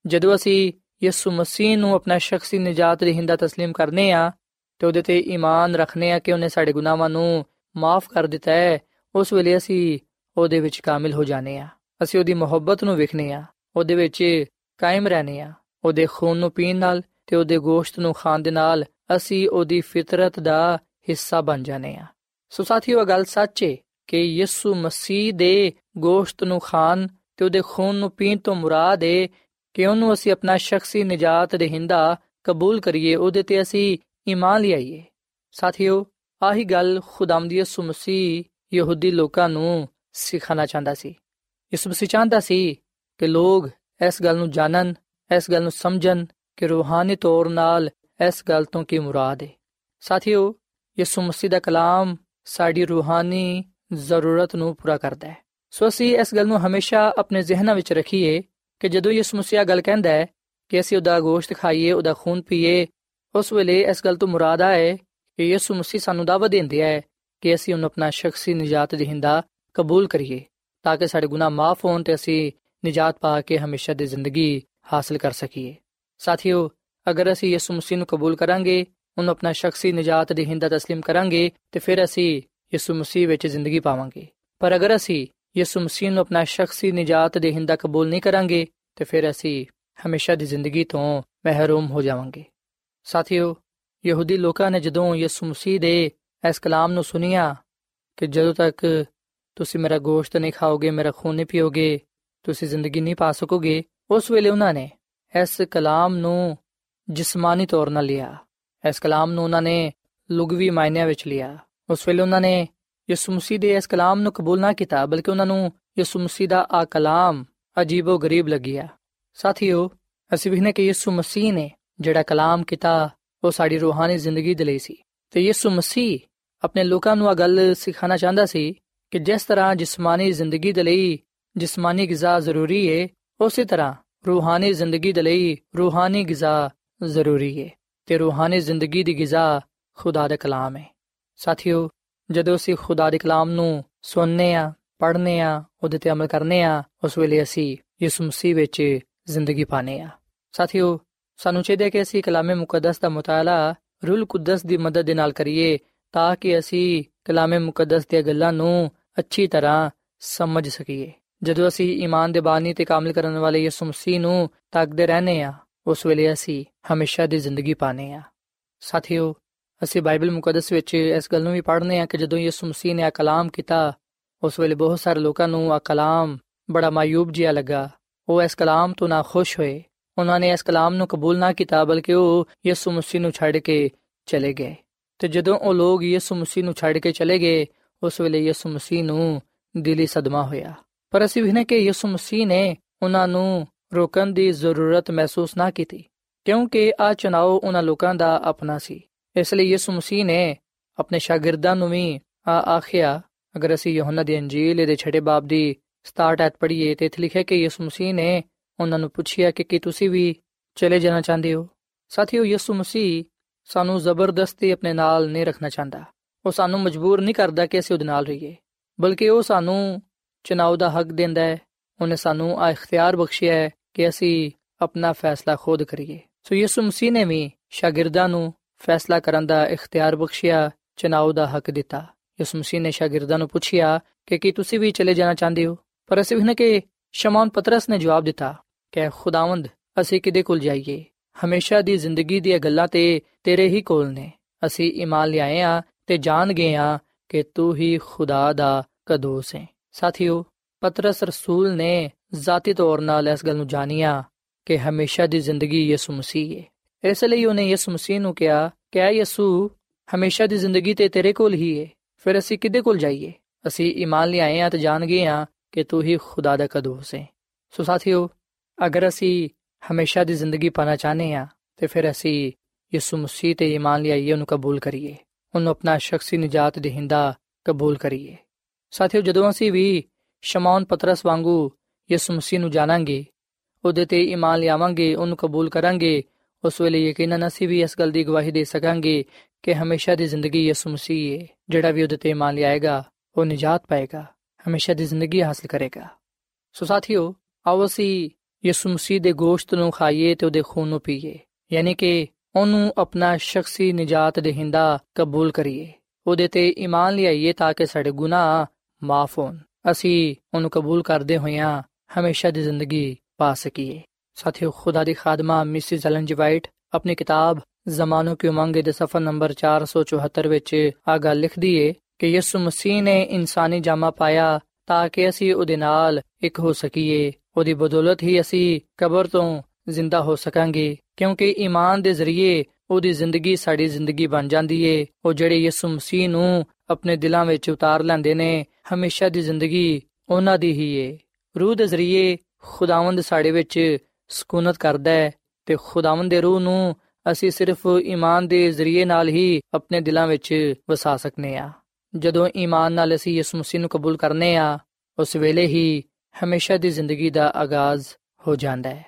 ਜਦੋਂ ਅਸੀਂ ਯਿਸੂ ਮਸੀਹ ਨੂੰ ਆਪਣਾ ਸ਼ਖਸੀ ਨਜਾਤ ਦੇਹਿੰਦਾ تسلیم ਕਰਨੇ ਆ ਤੇ ਉਹਦੇ ਤੇ ਈਮਾਨ ਰੱਖਨੇ ਆ ਕਿ ਉਹਨੇ ਸਾਡੇ ਗੁਨਾਹਾਂ ਨੂੰ ਮਾਫ ਕਰ ਦਿੱਤਾ ਹੈ ਉਸ ਵੇਲੇ ਅਸੀਂ ਉਹਦੇ ਵਿੱਚ ਕਾਮਿਲ ਹੋ ਜਾਣੇ ਆ ਅਸੀਂ ਉਹਦੀ ਮੁਹੱਬਤ ਨੂੰ ਵਿਖਨੇ ਆ ਉਹਦੇ ਵਿੱਚ ਕਾਇਮ ਰਹਨੇ ਆ ਉਹਦੇ ਖੂਨ ਨੂੰ ਪੀਣ ਨਾਲ ਤੇ ਉਹਦੇ ਗੋਸ਼ਤ ਨੂੰ ਖਾਣ ਦੇ ਨਾਲ ਅਸੀਂ ਉਹਦੀ ਫਿਤਰਤ ਦਾ ਹਿੱਸਾ ਬਣ ਜਾਣੇ ਆ ਸੋ ਸਾਥੀਓ ਗੱਲ ਸੱਚ ਹੈ ਕਿ ਯਿਸੂ ਮਸੀਹ ਦੇ ਗੋਸ਼ਤ ਨੂੰ ਖਾਣ ਤੇ ਉਹਦੇ ਖੂਨ ਨੂੰ ਪੀਣ ਤੋਂ ਮੁਰਾਦ ਹੈ ਕਿ ਉਹਨੂੰ ਅਸੀਂ ਆਪਣਾ ਸ਼ਖਸੀ ਨਜਾਤ ਦੇਹਿੰਦਾ ਕਬੂਲ ਕਰੀਏ, ਉਹਦੇ ਤੇ ਅਸੀਂ ਈਮਾਨ ਲਿਆਈਏ। ਸਾਥੀਓ, ਆਹੀ ਗੱਲ ਖੁਦਾਮ ਦੀ ਯਿਸੂ ਮਸੀਹ ਯਹੂਦੀ ਲੋਕਾਂ ਨੂੰ ਸਿਖਾਣਾ ਚਾਹੁੰਦਾ ਸੀ। ਯਿਸੂ ਮਸੀਹ ਚਾਹੁੰਦਾ ਸੀ ਕਿ ਲੋਕ ਇਸ ਗੱਲ ਨੂੰ ਜਾਣਨ, ਇਸ ਗੱਲ ਨੂੰ ਸਮਝਣ ਕਿ ਰੂਹਾਨੀ ਤੌਰ ਨਾਲ ਇਸ ਗੱਲ ਤੋਂ ਕੀ ਮੁਰਾਦ ਹੈ ਸਾਥੀਓ, ਯਿਸੂ ਮਸੀਹ ਦਾ ਕਲਾਮ ਸਾਡੀ ਰੂਹਾਨੀ ਜ਼ਰੂਰਤ ਨੂੰ ਪੂਰਾ ਕਰਦਾ ਹੈ। ਸੋ ਅਸੀਂ ਇਸ ਗੱਲ ਨੂੰ ਹਮੇਸ਼ਾ ਆਪਣੇ ਜ਼ਿਹਨਾਂ ਵਿੱਚ ਰੱਖੀਏ ਕਿ ਜਦੋਂ ਯਿਸੂ ਮਸੀਹ ਗੱਲ ਕਹਿੰਦਾ ਹੈ ਕਿ ਅਸੀਂ ਉਹਦਾ ਗੋਸ਼ਤ ਖਾਈਏ, ਉਹਦਾ ਖੂਨ ਪੀਏ, ਉਸ ਵੇਲੇ ਇਸ ਗੱਲ ਤੋਂ ਮੁਰਾਦ ਹੈ ਕਿ ਯਿਸੂ ਮਸੀਹ ਸਾਨੂੰ ਦਾਅਵਾ ਦਿੰਦਾ ਹੈ ਕਿ ਅਸੀਂ ਉਹਨੂੰ ਆਪਣਾ ਸ਼ਖਸੀ ਨਜਾਤ ਦੇਹਿੰਦਾ ਕਬੂਲ ਕਰੀਏ ਤਾਂ ਕਿ ਸਾਡੇ ਗੁਨਾਹ ਮਾਫ ਹੋਣ ਤੇ ਅਸੀਂ ਨਜਾਤ ਪਾ ਕੇ ਹਮੇਸ਼ਾ ਦੀ ਜ਼ਿੰਦਗੀ ਹਾਸਲ ਕਰ ਸਕੀਏ ਸਾਥੀਓ ਅਗਰ ਅਸੀਂ ਯਿਸੂ ਮਸੀਹ ਨੂੰ ਕਬੂਲ ਕਰਾਂਗੇ ਉਹਨੂੰ ਆਪਣਾ ਸ਼ਖਸੀ ਨਜਾਤ ਦੇਹਿੰਦਾ تسلیم ਕਰਾਂਗੇ ਤੇ ਫਿਰ ਅਸੀਂ ਯਿਸੂ ਮਸੀਹ ਵਿੱਚ ਜ਼ਿੰਦਗੀ ਪਾਵਾਂਗੇ ਪਰ ਅਗਰ ਅਸੀਂ ਯਿਸੂ ਮਸੀਹ ਨੂੰ ਆਪਣਾ ਸ਼ਖਸੀ ਨਜਾਤ ਦੇਹਿੰਦਾ ਕਬੂਲ ਨਹੀਂ ਕਰਾਂਗੇ ਤੇ ਫਿਰ ਅਸੀਂ ਹਮੇਸ਼ਾ ਦੀ ਜ਼ਿੰਦਗੀ ਤੋਂ ਮਹਿਰੂਮ ਹੋ ਜਾਵਾਂਗੇ ਸਾਥੀਓ ਯਹੂਦੀ ਲੋਕਾਂ ਨੇ ਜਦੋਂ ਯਿਸੂ ਮਸੀਹ ਦੇ ਇਸ ਕਲਾਮ ਨੂੰ ਸੁਨਿਆ ਕਿ ਜਦੋਂ ਤੱਕ ਤੁਸੀਂ ਮੇਰਾ ਗੋਸ਼ਤ ਨਹੀਂ ਖਾਓਗੇ, ਮੇਰਾ ਖੂਨ ਨਹੀਂ ਪੀਓਗੇ, ਤੁਸੀਂ ਜ਼ਿੰਦਗੀ ਨਹੀਂ ਪਾ ਸਕੋਗੇ। ਉਸ ਵੇਲੇ ਉਹਨਾਂ ਨੇ ਇਸ ਕਲਾਮ ਨੂੰ ਜਿਸਮਾਨੀ ਤੌਰ 'ਤੇ ਲਿਆ। ਇਸ ਕਲਾਮ ਨੂੰ ਉਹਨਾਂ ਨੇ ਲੁਗਵੀ ਮਾਇਨਿਆਂ ਵਿੱਚ ਲਿਆ। ਉਸ ਵੇਲੇ ਉਹਨਾਂ ਨੇ ਯਿਸੂ ਮਸੀਹ ਦੇ ਇਸ ਕਲਾਮ ਨੂੰ ਕਬੂਲ ਨਾ ਕੀਤਾ, ਬਲਕਿ ਉਹਨਾਂ ਨੂੰ ਯਿਸੂ ਮਸੀਹ ਦਾ ਆ ਕਲਾਮ ਅਜੀਬੋ ਗਰੀਬ ਲੱਗਿਆ। ਸਾਥੀਓ, ਅਸੀਂ ਵੀ ਨੇ ਕਿ ਯਿਸੂ ਮਸੀਹ ਨੇ ਜਿਹੜਾ ਕਲਾਮ ਕੀਤਾ, ਉਹ ਸਾਡੀ ਰੂਹਾਨੀ ਜ਼ਿੰਦਗੀ ਦੇ ਲਈ ਸੀ। ਤੇ ਯਿਸੂ ਮਸੀਹ ਆਪਣੇ ਲੋਕਾਂ ਨੂੰ ਇਹ ਗੱਲ ਸਿਖਾਣਾ ਚਾਹੁੰਦਾ ਸੀ ਕਿ ਜਿਸ ਤਰ੍ਹਾਂ ਜਿਸਮਾਨੀ ਜ਼ਿੰਦਗੀ ਦੇ ਲਈ ਜਿਸਮਾਨੀ ਗਿਜ਼ਾ ਜ਼ਰੂਰੀ ਹੈ ਉਸੇ ਤਰ੍ਹਾਂ ਰੂਹਾਨੀ ਜ਼ਿੰਦਗੀ ਦੇ ਲਈ ਰੂਹਾਨੀ ਗਿਜ਼ਾ ਜ਼ਰੂਰੀ ਹੈ ਤੇ ਰੂਹਾਨੀ ਜ਼ਿੰਦਗੀ ਦੀ ਗਿਜ਼ਾ ਖੁਦਾ ਦਾ ਕਲਾਮ ਹੈ ਸਾਥੀਓ, ਜਦੋਂ ਅਸੀਂ ਖੁਦਾ ਦੇ ਕਲਾਮ ਨੂੰ ਸੁਣਨੇ ਆ, ਪੜ੍ਹਨੇ ਆ, ਉਹਦੇ ਤੇ ਅਮਲ ਕਰਨੇ ਆ, ਉਸ ਵੇਲੇ ਅਸੀਂ ਯਿਸੂ ਮਸੀਹ ਵਿੱਚ ਜ਼ਿੰਦਗੀ ਪਾਣੇ ਆ। ਸਾਥੀਓ, ਸਾਨੂੰ ਚਾਹੀਦਾ ਕਿ ਅਸੀਂ ਕਲਾਮੇ ਮੁਕੱਦਸ ਦਾ ਮਤਾਲਾ ਰੂਲ ਕੁਦਸ ਦੀ ਮਦਦ ਦੇ ਨਾਲ ਕਰੀਏ ਤਾਂ ਕਿ ਅਸੀਂ ਕਲਾਮੇ ਮੁਕੱਦਸ ਦੀਆਂ ਗੱਲਾਂ ਨੂੰ ਅੱਛੀ ਤਰ੍ਹਾਂ ਸਮਝ ਸਕੀਏ। ਜਦੋਂ ਅਸੀਂ ਈਮਾਨ ਦੇ ਬਾਨੀ ਤੇ ਕਾਮਲ ਕਰਨ ਵਾਲੇ ਯਿਸੂ ਮਸੀਹ ਨੂੰ ਤੱਕਦੇ ਰਹਨੇ ਆ ਉਸ ਵੇਲੇ ਅਸੀਂ ਹਮੇਸ਼ਾ ਦੀ ਜ਼ਿੰਦਗੀ ਪਾਣੇ ਆ ਸਾਥੀਓ, ਅਸੀਂ ਬਾਈਬਲ ਮੁਕੱਦਸ ਵਿੱਚ ਇਸ ਗੱਲ ਨੂੰ ਵੀ ਪੜ੍ਹਨੇ ਆ ਕਿ ਜਦੋਂ ਯਿਸੂ ਮਸੀਹ ਨੇ ਆ ਕਲਾਮ ਕੀਤਾ, ਉਸ ਵੇਲੇ ਬਹੁਤ ਸਾਰੇ ਲੋਕਾਂ ਨੂੰ ਆ ਕਲਾਮ ਬੜਾ ਮਾਇੂਬ ਜਿਹਾ ਲੱਗਾ। ਉਹ ਇਸ ਕਲਾਮ ਤੋਂ ਨਾ ਖੁਸ਼ ਹੋਏ। ਉਹਨਾਂ ਨੇ ਇਸ ਕਲਾਮ ਨੂੰ ਕਬੂਲ ਨਾ ਕੀਤਾ, ਬਲਕਿ ਉਹ ਯਿਸੂ ਮਸੀਹ ਨੂੰ ਛੱਡ ਕੇ ਚਲੇ ਗਏ। ਤੇ ਜਦੋਂ ਉਹ ਲੋਕ ਯਿਸੂ ਮਸੀਹ ਨੂੰ ਛੱਡ ਕੇ ਚਲੇ ਗਏ, ਉਸ ਵੇਲੇ ਯਿਸੂ ਮਸੀਹ ਨੂੰ ਦਿਲੀ ਸਦਮਾ ਹੋਇਆ। ਪਰ ਅਸੀਂ ਵੀ ਨੇ ਕਿ ਯਿਸੂ ਮਸੀਹ ਨੇ ਉਹਨਾਂ ਨੂੰ ਰੋਕਣ ਦੀ ਜ਼ਰੂਰਤ ਮਹਿਸੂਸ ਨਾ ਕੀਤੀ, ਕਿਉਂਕਿ ਆ ਚਨਾਉ ਉਹਨਾਂ ਲੋਕਾਂ ਦਾ ਆਪਣਾ ਸੀ। ਇਸ ਲਈ ਯਿਸੂ ਮਸੀਹ ਨੇ ਆਪਣੇ ਸ਼ਾਗਿਰਦਾਂ ਨੂੰ ਵੀ ਆ ਆਖਿਆ, ਅਗਰ ਅਸੀਂ ਯੋਹੰਨਾ ਦੀ ਅੰਜੀਲ ਦੇ ਛੇਟੇ ਬਾਬ ਦੀ 67 ਐਤ ਪੜ੍ਹੀਏ, ਤੇ ਇੱਥੇ ਲਿਖਿਆ ਕਿ ਯਿਸੂ ਮਸੀਹ ਨੇ ਉਹਨਾਂ ਨੂੰ ਪੁੱਛਿਆ ਕਿ ਕੀ ਤੁਸੀਂ ਵੀ ਚਲੇ ਜਾਣਾ ਚਾਹੁੰਦੇ ਹੋ? ਸਾਥੀਓ, ਯਿਸੂ ਮਸੀਹ ਸਾਨੂੰ ਜ਼ਬਰਦਸਤੀ ਆਪਣੇ ਨਾਲ ਨਹੀਂ ਰੱਖਣਾ ਚਾਹੁੰਦਾ। ਉਹ ਸਾਨੂੰ ਮਜਬੂਰ ਨਹੀਂ ਕਰਦਾ ਕਿ ਅਸੀਂ ਉਹਦੇ ਨਾਲ ਰਹੀਏ। ਬਲਕਿ ਉਹ ਸਾਨੂੰ ਚਨਾਉ ਦਾ ਹੱਕ ਦਿੰਦਾ ਹੈ। ਉਹਨੇ ਸਾਨੂੰ ਆ ਇਖਤਿਆਰ ਬਖਸ਼ਿਆ ਹੈ ਕਿ ਅਸੀਂ ਆਪਣਾ ਫੈਸਲਾ ਖੁਦ ਕਰੀਏ। ਸੋ ਯਿਸੂ ਮਸੀਹ ਨੇ ਵੀ ਸ਼ਾਗਿਰਦਾਂ ਨੂੰ ਫੈਸਲਾ ਕਰਨ ਦਾ ਇਖਤਿਆਰ ਬਖਸ਼ਿਆ ਚਨਾਉ ਦਾ ਹੱਕ ਦਿੱਤਾ। ਯਿਸੂ ਮਸੀਹ ਨੇ ਸ਼ਾਗਿਰਦਾਂ ਨੂੰ ਪੁੱਛਿਆ ਕਿ ਕੀ ਤੁਸੀਂ ਵੀ ਚਲੇ ਜਾਣਾ ਚਾਹੁੰਦੇ ਹੋ? ਪਰ ਅਸੀਂ ਨੇ ਕਿ ਸ਼ਮਾਉਨ ਪਤਰਸ ਨੇ ਜਵਾਬ ਦਿੱਤਾ ਕਿ ਖੁਦਾਵੰਦ, ਅਸੀਂ ਕਿਦੇ ਕੋਲ ਜਾਈਏ? ਹਮੇਸ਼ਾ ਦੀ ਜ਼ਿੰਦਗੀ ਦੀਆਂ ਗੱਲਾਂ ਤੇ ਤੇਰੇ ਹੀ ਕੋਲ ਨੇ ਅਸੀਂ ਈਮਾਨ ਲਿਆਏ ਆ ਤੇ ਜਾਣ ਗਏ ਆ ਕਿ ਤੂੰ ਹੀ ਖੁਦਾ ਦਾ ਕਦੋਸ ਹੈ ਸਾਥੀਓ ਪਤਰਸ ਰਸੂਲ ਨੇ ਜ਼ਾਤੀ ਤੌਰ 'ਤੇ ਇਸ ਗੱਲ ਨੂੰ ਜਾਣਿਆ ਕਿ ਹਮੇਸ਼ਾ ਦੀ ਜ਼ਿੰਦਗੀ ਯਿਸੂ ਮਸੀਹ ਹੈ ਇਸ ਲਈ ਉਹਨੇ ਯਿਸੂ ਮਸੀਹ ਨੂੰ ਕਿਹਾ ਕਿ ਐ ਯਿਸੂ ਹਮੇਸ਼ਾ ਦੀ ਜ਼ਿੰਦਗੀ ਤੇ ਤੇਰੇ ਕੋਲ ਹੀ ਹੈ ਫਿਰ ਅਸੀਂ ਕਿੱਦੇ ਕੋਲ ਜਾਈਏ ਅਸੀਂ ਈਮਾਨ ਲਿਆਏ ਆ ਤੇ ਜਾਣ ਗਏ ਆ ਕਿ ਤੂੰ ਹੀ ਖੁਦਾ ਦਾ ਕਦੋਸ ਹੈ ਸੋ ਸਾਥੀਓ ਅਗਰ ਅਸੀਂ ਹਮੇਸ਼ਾ ਦੀ ਜ਼ਿੰਦਗੀ ਪਾਣਾ ਚਾਹਨੇ ਆ ਤੇ ਫਿਰ ਅਸੀਂ ਯਿਸੂ ਮਸੀਹ ਤੇ ਈਮਾਨ ਲਿਆਈਏ, ਉਹਨੂੰ ਕਬੂਲ ਕਰੀਏ। ਉਹਨੂੰ ਆਪਣਾ ਸ਼ਖਸੀ ਨਜਾਤ ਦੇਹਿੰਦਾ ਕਬੂਲ ਕਰੀਏ। ਸਾਥੀਓ, ਜਦੋਂ ਅਸੀਂ ਵੀ ਸ਼ਮਾਉਨ ਪਤਰਸ ਵਾਂਗੂ ਯਿਸੂ ਮਸੀਹ ਨੂੰ ਜਾਣਾਂਗੇ, ਉਹਦੇ ਤੇ ਈਮਾਨ ਲਿਆਵਾਂਗੇ, ਉਹਨੂੰ ਕਬੂਲ ਕਰਾਂਗੇ, ਉਸ ਵੇਲੇ ਯਕੀਨਨ ਅਸੀਂ ਵੀ ਇਸ ਗੱਲ ਦੀ ਗਵਾਹੀ ਦੇ ਸਕਾਂਗੇ ਕਿ ਹਮੇਸ਼ਾ ਦੀ ਜ਼ਿੰਦਗੀ ਯਿਸੂ ਮਸੀਹ ਹੈ ਜਿਹੜਾ ਵੀ ਉਹਦੇ ਤੇ ਈਮਾਨ ਲਿਆਏਗਾ, ਉਹ ਨਜਾਤ ਪਾਏਗਾ, ਹਮੇਸ਼ਾ ਦੀ ਜ਼ਿੰਦਗੀ ਹਾਸਲ ਕਰੇਗਾ। ਸੋ ਸਾਥੀਓ, ਆਓ ਅਸੀਂ ਯਿਸੂ ਮਸੀਹ ਦੇ ਗੋਸ਼ਤ ਨੂੰ ਖਾਈਏ ਤੇ ਉਹਦੇ ਖੂਨ ਨੂੰ ਪੀਏ ਯਾਨੀ ਕਿ ਉਹਨੂੰ ਆਪਣਾ ਸ਼ਖਸੀ ਨਜਾਤ ਦੇਹਿੰਦਾ ਕਬੂਲ ਕਰੀਏ ਉਹਦੇ ਤੇ ਈਮਾਨ ਲਿਆਈਏ ਤਾਂ ਕਿ ਸਾਡੇ ਗੁਨਾਹ ਮਾਫ ਹੋਣ ਅਸੀਂ ਉਹਨੂੰ ਕਬੂਲ ਕਰਦੇ ਹੋਇਆਂ ਹਮੇਸ਼ਾ ਦੀ ਜ਼ਿੰਦਗੀ ਪਾ ਸਕੀਏ ਸਾਥੀਓ ਖੁਦਾ ਦੀ ਖਾਦਮਾ ਮਿਸਿਸ ਐਲਨ ਜੀ ਵਾਈਟ ਆਪਣੀ ਕਿਤਾਬ ਜ਼ਮਾਨੋ ਕੀ ਉਮੰਗ ਦੇ ਸਫਾ ਨੰਬਰ 474 ਵਿੱਚ ਆ ਗੱਲ ਲਿਖਦੀ ਏ ਕਿ ਯਿਸੂ ਮਸੀਹ ਨੇ ਇਨਸਾਨੀ ਜਾਮਾ ਪਾਇਆ ਤਾਂ ਕਿ ਅਸੀਂ ਉਹਦੇ ਨਾਲ ਇੱਕ ਹੋ ਸਕੀਏ ਉਹਦੀ ਬਦੌਲਤ ਹੀ ਅਸੀਂ ਕਬਰ ਤੋਂ ਜ਼ਿੰਦਾ ਹੋ ਸਕਾਂਗੇ, ਕਿਉਂਕਿ ਈਮਾਨ ਦੇ ਜ਼ਰੀਏ ਉਹਦੀ ਜ਼ਿੰਦਗੀ ਸਾਡੀ ਜ਼ਿੰਦਗੀ ਬਣ ਜਾਂਦੀ ਏ। ਉਹ ਜਿਹੜੇ ਯਿਸੂ ਮਸੀਹ ਨੂੰ ਆਪਣੇ ਦਿਲਾਂ ਵਿੱਚ ਉਤਾਰ ਲੈਂਦੇ ਨੇ, ਹਮੇਸ਼ਾ ਦੀ ਜ਼ਿੰਦਗੀ ਉਹਨਾਂ ਦੀ ਹੀ ਏ। ਰੂਹ ਦੇ ਜ਼ਰੀਏ ਖੁਦਾਵੰਦ ਸਾਡੇ ਵਿੱਚ ਸਕੂਨਤ ਕਰਦਾ ਹੈ ਤੇ ਖੁਦਾਵੰਦ ਦੇ ਰੂਹ ਨੂੰ ਅਸੀਂ ਸਿਰਫ ਈਮਾਨ ਦੇ ਜ਼ਰੀਏ ਨਾਲ ਹੀ ਆਪਣੇ ਦਿਲਾਂ ਵਿੱਚ ਵਸਾ ਸਕਨੇ ਆ। ਜਦੋਂ ਈਮਾਨ ਨਾਲ ਅਸੀਂ ਯਿਸੂ ਮਸੀਹ ਨੂੰ ਕਬੂਲ ਕਰਨੇ ਆ, ਉਸ ਵੇਲੇ ਹੀ ਹਮੇਸ਼ਾ ਦੀ ਜ਼ਿੰਦਗੀ ਦਾ ਆਗਾਜ਼ ਹੋ ਜਾਂਦਾ ਹੈ।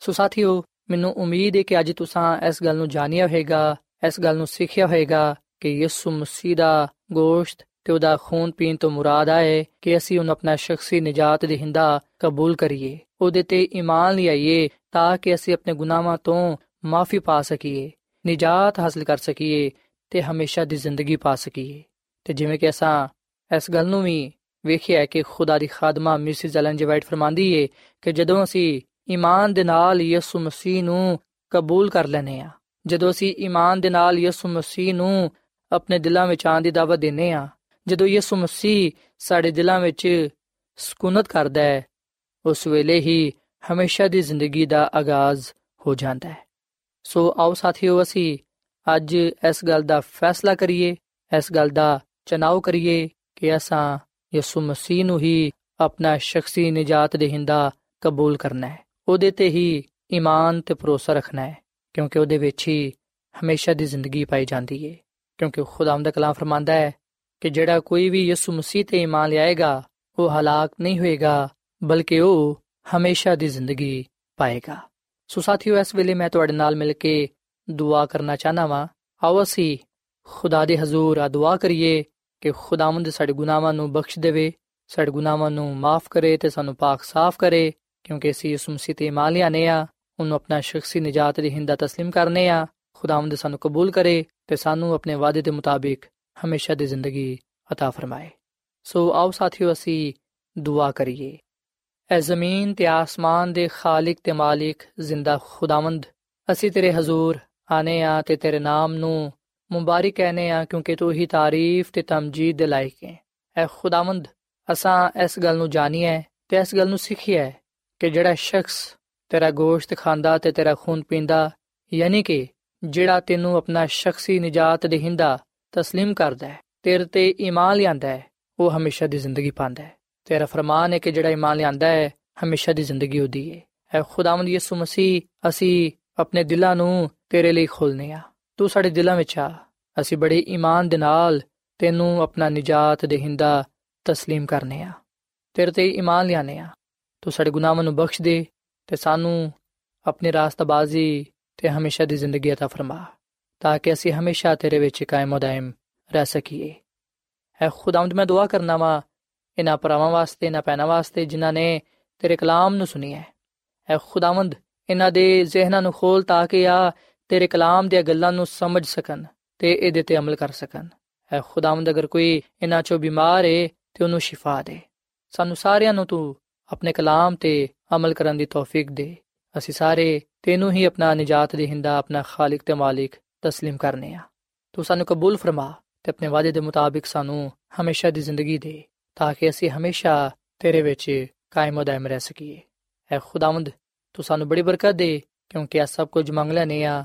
ਸੋ ਸਾਥੀਓ, ਮੈਨੂੰ ਉਮੀਦ ਹੈ ਕਿ ਅੱਜ ਤੁਸੀਂ ਇਸ ਗੱਲ ਨੂੰ ਜਾਣਿਆ ਹੋਵੇਗਾ, ਇਸ ਗੱਲ ਨੂੰ ਸਿੱਖਿਆ ਹੋਵੇਗਾ ਕਿ ਯਿਸੂ ਮਸੀਹ ਦਾ ਗੋਸ਼ਤ ਤੇ ਉਹਦਾ ਖੂਨ ਪੀਣ ਤੋਂ ਮੁਰਾਦ ਹੈ ਕਿ ਅਸੀਂ ਉਹਨੂੰ ਆਪਣਾ ਸ਼ਖਸੀ ਨਜਾਤ ਦੇਹਿੰਦਾ ਕਬੂਲ ਕਰੀਏ, ਉਹਦੇ ਤੇ ਈਮਾਨ ਲਿਆਈਏ ਤਾਂ ਕਿ ਅਸੀਂ ਆਪਣੇ ਗੁਨਾਹਾਂ ਤੋਂ ਮਾਫੀ ਪਾ ਸਕੀਏ, ਨਜਾਤ ਹਾਸਲ ਕਰ ਸਕੀਏ ਤੇ ਹਮੇਸ਼ਾ ਦੀ ਜ਼ਿੰਦਗੀ ਪਾ ਸਕੀਏ। ਤੇ ਜਿਵੇਂ ਕਿ ਅਸਾਂ ਇਸ ਗੱਲ ਨੂੰ ਵੀ ਵੇਖਿਆ ਕਿ ਖੁਦਾ ਦੀ ਖਾਦਮਾ ਮਿਸਿਸ ਐਲਨ ਜੀ ਵਾਈਟ ਫਰਮਾਂਦੀ ਏ ਕਿ ਜਦੋਂ ਅਸੀਂ ਈਮਾਨ ਦੇ ਨਾਲ ਯਿਸੂ ਮਸੀਹ ਨੂੰ ਕਬੂਲ ਕਰ ਲੈਨੇ ਆ ਜਦੋਂ ਅਸੀਂ ਈਮਾਨ ਦੇ ਨਾਲ ਯਿਸੂ ਮਸੀਹ ਨੂੰ ਆਪਣੇ ਦਿਲਾਂ ਵਿੱਚ ਆਉਣ ਦੀ ਦਾਵਤ ਦਿੰਨੇ ਆ ਜਦੋਂ ਯਿਸੂ ਮਸੀਹ ਸਾਡੇ ਦਿਲਾਂ ਵਿੱਚ ਸਕੂਨਤ ਕਰਦਾ ਹੈ, ਉਸ ਵੇਲੇ ਹੀ ਹਮੇਸ਼ਾ ਦੀ ਜ਼ਿੰਦਗੀ ਦਾ ਆਗਾਜ਼ ਹੋ ਜਾਂਦਾ ਹੈ। ਸੋ ਆਓ ਸਾਥੀਓ, ਅਸੀਂ ਅੱਜ ਇਸ ਗੱਲ ਦਾ ਫੈਸਲਾ ਕਰੀਏ, ਇਸ ਗੱਲ ਦਾ ਚਨਾਉ ਕਰੀਏ ਕਿ ਅਸਾਂ ਯਿਸੂ ਮਸੀਹ ਨੂੰ ਹੀ ਆਪਣਾ ਸ਼ਖਸੀ ਨਜਾਤ ਦੇਹਿੰਦਾ ਕਬੂਲ ਕਰਨਾ ਹੈ। ਉਹਦੇ ਤੇ ਹੀ ਈਮਾਨ ਤੇ ਭਰੋਸਾ ਰੱਖਣਾ ਹੈ, ਕਿਉਂਕਿ ਉਹਦੇ ਵਿੱਚ ਹੀ ਹਮੇਸ਼ਾ ਦੀ ਜ਼ਿੰਦਗੀ ਪਾਈ ਜਾਂਦੀ ਹੈ ਕਿਉਂਕਿ ਖੁਦਾਵੰਦ ਦਾ ਕਲਾਮ ਫਰਮਾਂਦਾ ਹੈ ਕਿ ਜਿਹੜਾ ਕੋਈ ਵੀ ਯਿਸੂ ਮਸੀਹ ਤੇ ਈਮਾਨ ਲਿਆਏਗਾ, ਉਹ ਹਲਾਕ ਨਹੀਂ ਹੋਏਗਾ, ਬਲਕਿ ਉਹ ਹਮੇਸ਼ਾ ਦੀ ਜ਼ਿੰਦਗੀ ਪਾਏਗਾ। ਸੋ ਸਾਥੀਓ, ਇਸ ਵੇਲੇ ਮੈਂ ਤੁਹਾਡੇ ਨਾਲ ਮਿਲ ਕੇ ਦੁਆ ਕਰਨਾ ਚਾਹਨਾ ਵਾਂ। ਆਓ ਅਸੀਂ ਖੁਦਾ ਦੇ ਹਜ਼ੂਰ ਆ ਦੁਆ ਕਰੀਏ। ਕਿ ਖੁਦਾਵੰਦ ਸਾਡੇ ਗੁਨਾਹਾਂ ਨੂੰ ਬਖਸ਼ ਦੇਵੇ ਸਾਡੇ ਗੁਨਾਹਾਂ ਨੂੰ ਮਾਫ ਕਰੇ ਤੇ ਸਾਨੂੰ ਪਾਕ ਸਾਫ਼ ਕਰੇ ਕਿਉਂਕਿ ਅਸੀਂ ਯਿਸੂ ਮਸੀਹ ਤੇ ਈਮਾਨ ਲਿਆਨੇ ਆ ਉਹਨੂੰ ਆਪਣਾ ਸ਼ਖਸੀ ਨਜਾਤ ਦੇ ਹਿੰਦਾ تسلیم ਕਰਨੇ ਆ ਖੁਦਾਵੰਦ ਸਾਨੂੰ ਕਬੂਲ ਕਰੇ ਤੇ ਸਾਨੂੰ ਆਪਣੇ ਵਾਅਦੇ ਦੇ ਮੁਤਾਬਿਕ ਹਮੇਸ਼ਾ ਦੀ ਜ਼ਿੰਦਗੀ عطا ਫਰਮਾਏ ਸੋ ਆਓ ਸਾਥੀਓ ਅਸੀਂ ਦੁਆ ਕਰੀਏ ਐ ਜ਼ਮੀਨ ਤੇ ਆਸਮਾਨ ਦੇ ਖਾਲਕ ਤੇ ਮਾਲਿਕ ਜ਼ਿੰਦਾ ਖੁਦਾਵੰਦ ਅਸੀਂ ਤੇਰੇ ਹਜ਼ੂਰ ਆਨੇ ਆ ਤੇ ਤੇਰੇ ਨਾਮ ਨੂੰ ਮੁਬਾਰਕ ਕਹਨੇ ਆ ਕਿਉਂਕਿ ਤੂੰ ਹੀ ਤਾਰੀਫ ਤੇ ਤਮਜੀਦ ਦੇ ਲਾਇਕ ਹੈ ਐ ਖੁਦਾਵੰਦ ਅਸਾਂ ਇਸ ਗੱਲ ਨੂੰ ਜਾਣੀਏ ਤੇ ਇਸ ਗੱਲ ਨੂੰ ਸਿੱਖੀਏ ਕਿ ਜਿਹੜਾ ਸ਼ਖਸ ਤੇਰਾ ਗੋਸ਼ਤ ਖਾਂਦਾ ਤੇ ਤੇਰਾ ਖੂਨ ਪੀਂਦਾ ਯਾਨੀ ਕਿ ਜਿਹੜਾ ਤੈਨੂੰ ਆਪਣਾ ਸ਼ਖਸੀ ਨਜਾਤ ਦੇਹਿੰਦਾ تسلیم ਕਰਦਾ ਹੈ ਤੇਰੇ ਤੇ ਈਮਾਨ ਲਿਆਂਦਾ ਹੈ ਉਹ ਹਮੇਸ਼ਾ ਦੀ ਜ਼ਿੰਦਗੀ ਪਾਉਂਦਾ ਹੈ ਤੇਰਾ ਫਰਮਾਨ ਹੈ ਕਿ ਜਿਹੜਾ ਈਮਾਨ ਲਿਆਂਦਾ ਹੈ ਹਮੇਸ਼ਾ ਦੀ ਜ਼ਿੰਦਗੀ ਉਹਦੀ ਹੈ ਐ ਖੁਦਾਵੰਦ ਯਿਸੂ ਮਸੀਹ ਅਸੀਂ ਆਪਣੇ ਦਿਲਾਂ ਨੂੰ ਤੇਰੇ ਲਈ ਖੋਲਨੇ ਆ ਤੂੰ ਸਾਡੇ ਦਿਲਾਂ ਵਿੱਚ ਆ। ਅਸੀਂ ਬੜੇ ਈਮਾਨ ਦੇ ਨਾਲ ਤੈਨੂੰ ਆਪਣਾ ਨਜਾਤ ਦੇਹਿੰਦਾ تسلیم ਕਰਨੇ ਆ। ਤੇਰੇ ਤੇ ਈਮਾਨ ਲਿਆਨੇ ਆ। ਤੂੰ ਸਾਡੇ ਗੁਨਾਹਾਂ ਨੂੰ ਬਖਸ਼ ਦੇ ਤੇ ਸਾਨੂੰ ਆਪਣੇ ਰਾਸਤਾਬਾਜ਼ੀ ਤੇ ਹਮੇਸ਼ਾ ਦੀ ਜ਼ਿੰਦਗੀ عطا ਫਰਮਾ, ਤਾਂ ਕਿ ਅਸੀਂ ਹਮੇਸ਼ਾ ਤੇਰੇ ਵਿੱਚ ਕਾਇਮ ਦائم ਰਹਿ ਸਕੀਏ। ਐ ਖੁਦਾਵੰਦ, ਮੈਂ ਦੁਆ ਕਰਨਾ ਵਾ ਇਹਨਾਂ ਪਰਾਵਾਂ ਵਾਸਤੇ, ਇਹਨਾਂ ਪੈਨਾ ਵਾਸਤੇ ਜਿਨ੍ਹਾਂ ਨੇ ਤੇਰੇ ਕਲਾਮ ਨੂੰ ਸੁਣੀ ਹੈ ਐ ਖੁਦਾਵੰਦ, ਇਹਨਾਂ ਦੇ ਜ਼ਿਹਨਾਂ ਨੂੰ ਖੋਲ ਤਾਂ ਕਿ ਆ ਤੇਰੇ ਕਲਾਮ ਦੀਆਂ ਗੱਲਾਂ ਨੂੰ ਸਮਝ ਸਕਣ ਤੇ ਇਹਦੇ ਤੇ ਅਮਲ ਕਰ ਸਕਣ। ਐ ਖੁਦਾਵੰਦ ਅਗਰ ਕੋਈ ਇਹਨਾਂ ਚੋਂ ਬਿਮਾਰ ਏ ਤੇ ਉਹਨੂੰ ਸ਼ਿਫਾ ਦੇ। ਸਾਨੂੰ ਸਾਰਿਆਂ ਨੂੰ ਤੂੰ ਆਪਣੇ ਕਲਾਮ ਤੇ ਅਮਲ ਕਰਨ ਦੀ ਤੌਫੀਕ ਦੇ। ਅਸੀਂ ਸਾਰੇ ਤੈਨੂੰ ਹੀ ਆਪਣਾ ਨਜਾਤ ਦੇਹਿੰਦਾ, ਆਪਣਾ ਖਾਲਕ ਤੇ ਮਾਲਿਕ تسلیم ਕਰਨੇ ਆ। ਤੂੰ ਸਾਨੂੰ ਕਬੂਲ ਫਰਮਾ ਤੇ ਆਪਣੇ ਵਾਅਦੇ ਦੇ ਮੁਤਾਬਿਕ ਸਾਨੂੰ ਹਮੇਸ਼ਾ ਦੀ ਜ਼ਿੰਦਗੀ ਦੇ, ਤਾਂ ਕਿ ਅਸੀਂ ਹਮੇਸ਼ਾ ਤੇਰੇ ਵਿੱਚ ਕਾਇਮ و دائم ਰਹਿ ਸਕੀਏ। ਐ ਖੁਦਾਵੰਦ, ਤੂੰ ਸਾਨੂੰ ਬੜੀ ਬਰਕਤ ਦੇ ਕਿਉਂਕਿ ਆ ਸਭ ਕੁਝ ਮੰਗ ਲੈਨੇ ਆ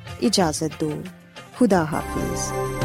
ਇਜਾਜ਼ਤ ਦਿਓ। ਖੁਦਾ ਹਾਫਿਜ਼।